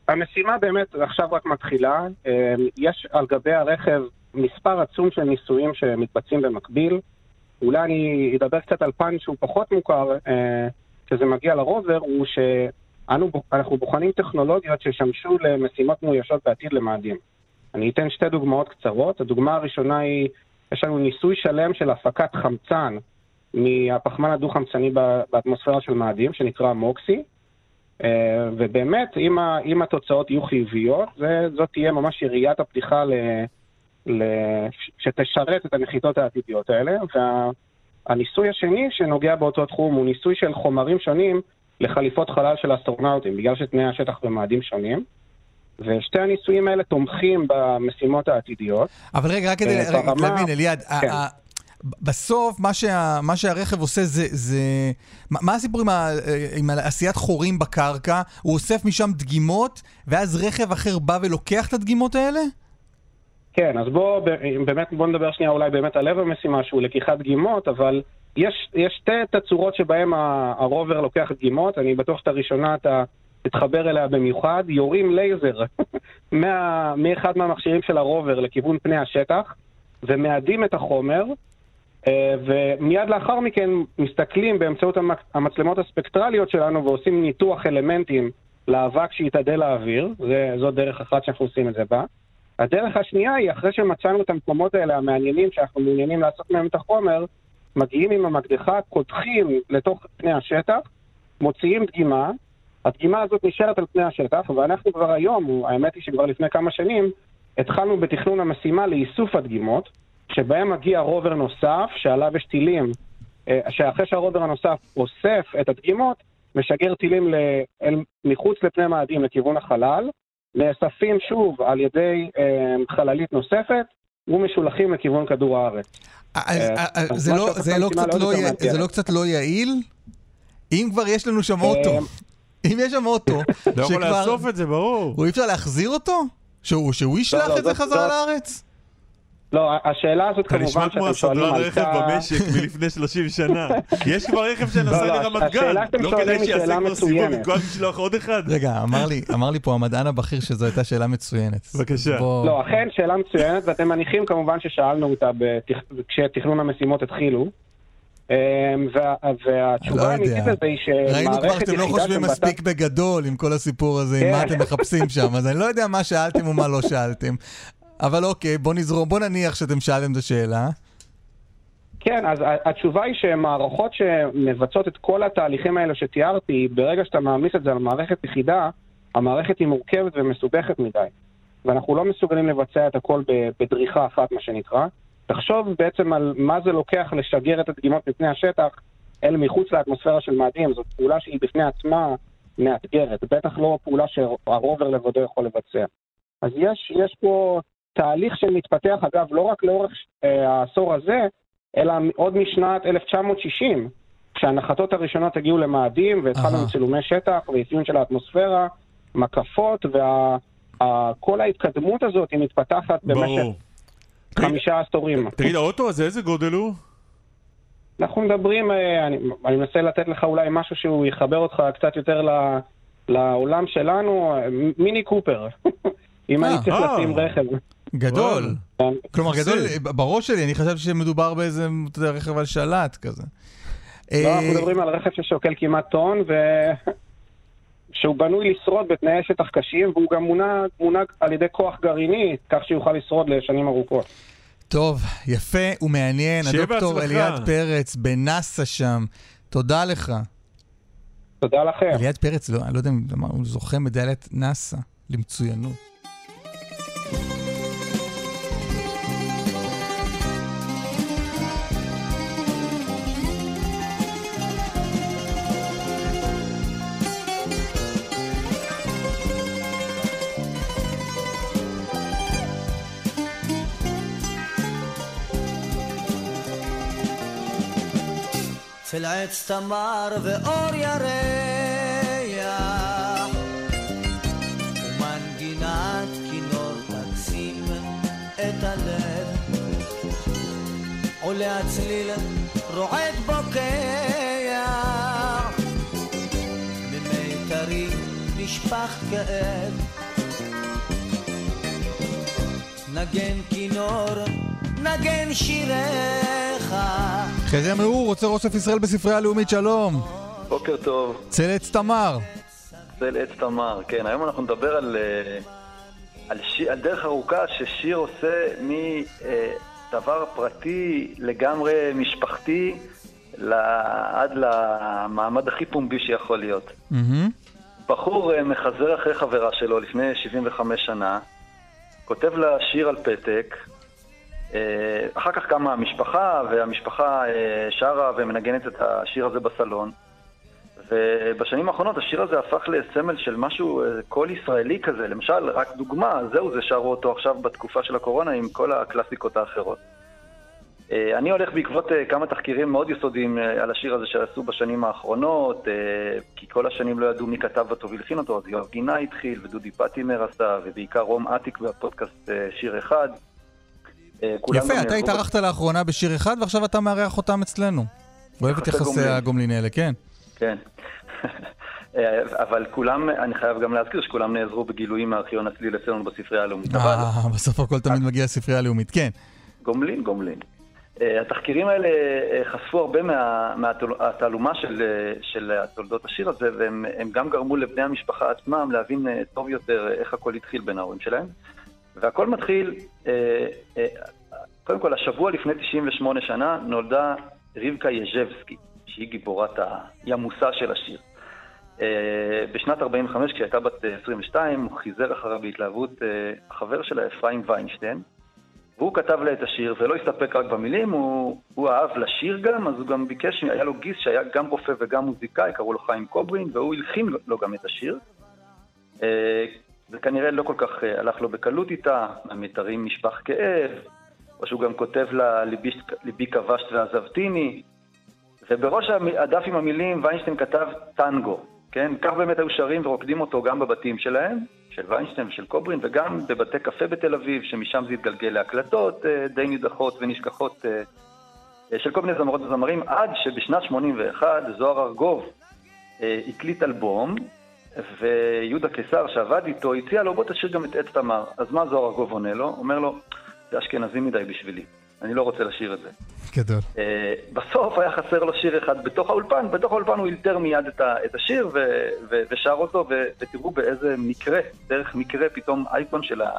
המשימה באמת עכשיו רק מתחילה. Um, יש על גבי הרכב מספר עצום של ניסויים שמתבצעים במקביל. אולי אני אדבר קצת על פן שהוא פחות מוכר uh, כשזה מגיע לרובר, הוא ש... אנו, אנחנו בוחנים טכנולוגיות שישמשו למשימות מאוישות בעתיד למאדים. אני אתן שתי דוגמאות קצרות. הדוגמה הראשונה היא, יש לנו ניסוי שלם של הפקת חמצן מהפחמן הדו-חמצני באטמוספירה של מאדים, שנקרא מוקסי, ובאמת, אם, ה, אם התוצאות יהיו חיוביות, זה, זאת תהיה ממש יריית הפתיחה ל, ל, שתשרת את הנחיתות העתידיות האלה. והניסוי השני שנוגע באותו תחום הוא ניסוי של חומרים שונים לחליפות חלל של אסטרונאוטים, בגלל שתנאי השטח במאדים שונים. ושתי הניסויים האלה תומכים במשימות העתידיות. אבל רגע, רק כדי להבין, אליעד, כן. בסוף מה, שה, מה שהרכב עושה זה, זה... מה הסיפור עם, ה, עם עשיית חורים בקרקע? הוא אוסף משם דגימות, ואז רכב אחר בא ולוקח את הדגימות האלה? כן, אז בואו באמת, בואו נדבר שנייה אולי באמת על לב המשימה שהוא לקיחת דגימות, אבל יש, יש שתי תצורות שבהן הרובר לוקח דגימות, אני בטוח שאת הראשונה אתה תתחבר אליה במיוחד, יורים לייזר [laughs] מה, מאחד מהמכשירים של הרובר לכיוון פני השטח, ומאדים את החומר, ומיד לאחר מכן מסתכלים באמצעות המצלמות הספקטרליות שלנו ועושים ניתוח אלמנטים לאבק שיתאדה לאוויר, זו דרך אחת שאנחנו עושים את זה בה. הדרך השנייה היא, אחרי שמצאנו את המקומות האלה המעניינים שאנחנו מעוניינים לעשות מהם את החומר, מגיעים עם המקדחה, קודחים לתוך פני השטח, מוציאים דגימה, הדגימה הזאת נשארת על פני השטח, ואנחנו כבר היום, האמת היא שכבר לפני כמה שנים, התחלנו בתכנון המשימה לאיסוף הדגימות, שבהם מגיע רובר נוסף, שעליו יש טילים, אה, שאחרי שהרובר הנוסף אוסף את הדגימות, משגר טילים ל... אל... מחוץ לפני מאדים לכיוון החלל, נאספים שוב על ידי אה, חללית נוספת ומשולחים לכיוון כדור הארץ. זה לא קצת לא יעיל? אם כבר יש לנו שם אוטו, אם יש שם אוטו, [laughs] לא יכול לאסוף את זה, ברור. הוא אי אפשר להחזיר אותו? שהוא ישלח לא, את זה חזרה לארץ? לא, השאלה הזאת כמובן שאתם שואלים עלתה... אתה נשמע כמו הסדרן רכב במשק מלפני 30 שנה. [laughs] יש כבר רכב שנסע לא, לרמת גן. לא כדאי שיעשה כבר סיבוב במקום לשלוח עוד אחד? רגע, אמר לי פה המדען הבכיר שזו הייתה שאלה מצוינת. בבקשה. לא, אכן שאלה מצוינת, ואתם מניחים כמובן ששאלנו אותה כשתכנון המשימות התחילו. אמ, והתשובה לא האמיתית לזה היא שמערכת ראינו כבר שאתם לא חושבים מספיק בגדול עם כל הסיפור הזה, עם מה כן. אתם מחפשים שם, אז אני לא יודע מה שאלתם ומה לא שאלתם. אבל אוקיי, בוא נזרום, בוא נניח שאתם שאלתם את השאלה. כן, אז התשובה היא שמערכות שמבצעות את כל התהליכים האלה שתיארתי, ברגע שאתה מעמיס את זה על מערכת יחידה, המערכת היא מורכבת ומסובכת מדי. ואנחנו לא מסוגלים לבצע את הכל בדריכה אחת, מה שנקרא. תחשוב בעצם על מה זה לוקח לשגר את הדגימות מפני השטח אל מחוץ לאטמוספירה של מאדים. זאת פעולה שהיא בפני עצמה מאתגרת, בטח לא פעולה שהרובר לבדו יכול לבצע. אז יש, יש פה תהליך שמתפתח, אגב, לא רק לאורך אה, העשור הזה, אלא עוד משנת 1960, כשהנחתות הראשונות הגיעו למאדים, והתחלנו עם צילומי שטח ואפיון של האטמוספירה, מקפות, וכל ההתקדמות הזאת היא מתפתחת במשך חמישה עשורים. תגיד, האוטו הזה, איזה גודל הוא? אנחנו מדברים, אה, אני, אני מנסה לתת לך אולי משהו שהוא יחבר אותך קצת יותר לעולם שלנו, מיני קופר. [laughs] אם אני צריך אה. לשים רכב. גדול. כן. כלומר, גדול, בראש שלי, אני חשבתי שמדובר באיזה רכב על שלט כזה. לא, אנחנו מדברים על רכב ששוקל כמעט טון, ו... שהוא בנוי לשרוד בתנאי שטח קשים, והוא גם מונהג על ידי כוח גרעיני, כך שיוכל לשרוד לשנים ארוכות. טוב, יפה ומעניין. הדוקטור אליעד פרץ בנאסא שם, תודה לך. תודה לכם. אליעד פרץ, לא, אני לא יודע אם הוא זוכה מדליית נאסא למצוינות. אצל עץ תמר ואור ירח. ומנגינת כינור תקסים את הלב. עולה הצליל רועד בוקע. ממיתרים נשפך כאב. נגן כינור נגן שיריך. חזי אמרו, רוצה אוסף ישראל בספרייה הלאומית, שלום. בוקר טוב. צל עץ תמר. צל עץ תמר, כן. היום אנחנו נדבר על, אה, על, ש... על דרך ארוכה ששיר עושה מדבר פרטי לגמרי משפחתי עד למעמד הכי פומבי שיכול להיות. Mm-hmm. בחור אה, מחזר אחרי חברה שלו לפני 75 שנה, כותב לה שיר על פתק, אחר כך קמה המשפחה, והמשפחה אה, שרה ומנגנת את השיר הזה בסלון. ובשנים האחרונות השיר הזה הפך לסמל של משהו, קול ישראלי כזה. למשל, רק דוגמה, זהו זה שרו אותו עכשיו בתקופה של הקורונה עם כל הקלאסיקות האחרות. אה, אני הולך בעקבות כמה תחקירים מאוד יסודיים על השיר הזה שעשו בשנים האחרונות, כי כל השנים לא ידעו מי כתב אותו והלחין אותו, אז יואב גינה התחיל, ודודי פטימר עשה, ובעיקר רום אטיק בפודקאסט שיר אחד. אה, יפה, אתה התארחת לאחרונה בשיר אחד ועכשיו אתה מארח אותם אצלנו. אוהב את יחסי הגומלין האלה, כן. כן. [laughs] אה, אבל כולם, אני חייב גם להזכיר שכולם נעזרו בגילויים מארכיון הצליל אצלנו בספרייה הלאומית. אה, בסוף הכל תמיד מגיע לספרייה הלאומית, כן. גומלין, גומלין. אה, התחקירים האלה חשפו הרבה מהתעלומה של תולדות השיר הזה, והם גם גרמו לבני המשפחה עצמם להבין טוב יותר איך הכל התחיל בין ההורים שלהם. והכל מתחיל, אה, אה, קודם כל, השבוע לפני 98 שנה נולדה רבקה יז'בסקי, שהיא גיבורת, היא המושא של השיר. בשנת 45, כשהייתה בת 22, הוא חיזר אחריו בהתלהבות החבר שלה, אפרים ויינשטיין. והוא כתב לה את השיר, ולא הסתפק רק במילים, הוא, הוא אהב לשיר גם, אז הוא גם ביקש, היה לו גיס שהיה גם רופא וגם מוזיקאי, קראו לו חיים קוברין, והוא הלחין לו גם את השיר. זה כנראה לא כל כך הלך לו בקלות איתה, המיתרים משפח כאב, או שהוא גם כותב לה, ליבי, ליבי כבשת ועזבתיני, ובראש הדף עם המילים ויינשטיין כתב טנגו, כן? כך באמת היו שרים ורוקדים אותו גם בבתים שלהם, של ויינשטיין ושל קוברין, וגם בבתי קפה בתל אביב, שמשם זה התגלגל להקלטות אה, די נידחות ונשכחות אה, אה, של כל מיני זמרות וזמרים, עד שבשנת 81 זוהר ארגוב הקליט אלבום, ויהודה קיסר שעבד איתו הציע לו בוא תשאיר גם את עץ תמר. אז מה זוהר ארגוב עונה לו? אומר לו, זה אשכנזי מדי בשבילי, אני לא רוצה לשיר את זה. גדול. Uh, בסוף היה חסר לו שיר אחד בתוך האולפן, בתוך האולפן הוא אילתר מיד את, ה, את השיר ו, ו, ושר אותו, ו, ותראו באיזה מקרה, דרך מקרה, פתאום אייקון של, ה,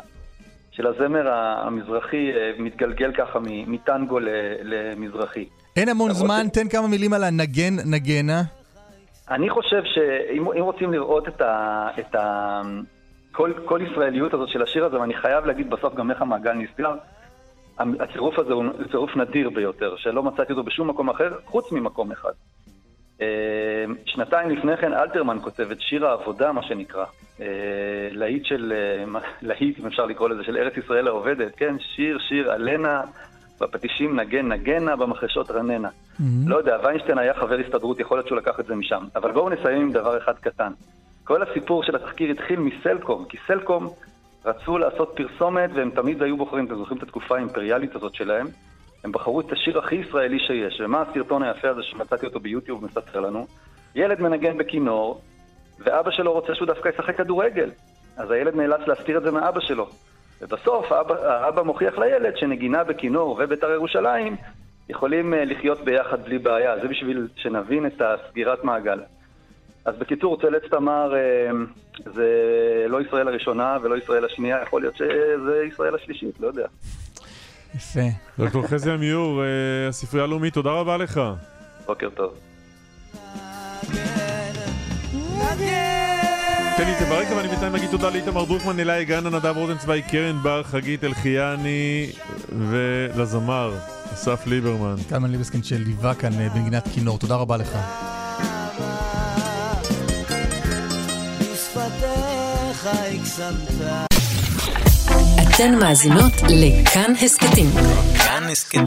של הזמר המזרחי uh, מתגלגל ככה מטנגו למזרחי. אין המון זמן, תן כמה מילים על הנגן נגנה. אני חושב שאם רוצים לראות את ה... את ה כל, כל ישראליות הזאת של השיר הזה, ואני חייב להגיד בסוף גם איך המעגל נסגר, הצירוף הזה הוא צירוף נדיר ביותר, שלא מצאתי אותו בשום מקום אחר, חוץ ממקום אחד. אה, שנתיים לפני כן אלתרמן כותב את שיר העבודה, מה שנקרא. אה, להיט של, אה, להיט, אם אפשר לקרוא לזה, של ארץ ישראל העובדת, כן? שיר, שיר, עלנה, בפטישים נגן נגנה, במחרשות רננה. Mm-hmm. לא יודע, ויינשטיין היה חבר הסתדרות, יכול להיות שהוא לקח את זה משם. אבל בואו נסיים עם דבר אחד קטן. כל הסיפור של התחקיר התחיל מסלקום, כי סלקום רצו לעשות פרסומת והם תמיד היו בוחרים, אתם זוכרים את התקופה האימפריאלית הזאת שלהם? הם בחרו את השיר הכי ישראלי שיש, ומה הסרטון היפה הזה שמצאתי אותו ביוטיוב מספר לנו? ילד מנגן בכינור, ואבא שלו רוצה שהוא דווקא ישחק כדורגל. אז הילד נאלץ להסתיר את זה מאבא שלו. ובסוף האבא, האבא מוכיח לילד שנגינה בכינור ובית"ר ירושלים יכולים אה, לחיות ביחד בלי בעיה. זה בשביל שנבין את הסגירת מעגל. אז בקיצור, צלץ תמר אה, זה לא ישראל הראשונה ולא ישראל השנייה, יכול להיות שזה ישראל השלישית, לא יודע. יפה. דוקטור חזי עמיור, אה, הספרייה הלאומית, תודה רבה לך. בוקר טוב. תן לי תברק, ואני בינתיים אגיד תודה לאיתמר דרוקמן, אלי גנה, נדב רוזנצווי, קרן בר, חגית אלחיאני ולזמר אסף ליברמן. קלמן ליבסקין שליווה כאן אה, בנגינת כינור, תודה רבה לך. אתן מאזינות לכאן הסכתים. כאן הסכתים.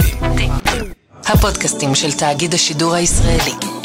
הפודקאסטים של תאגיד השידור הישראלי.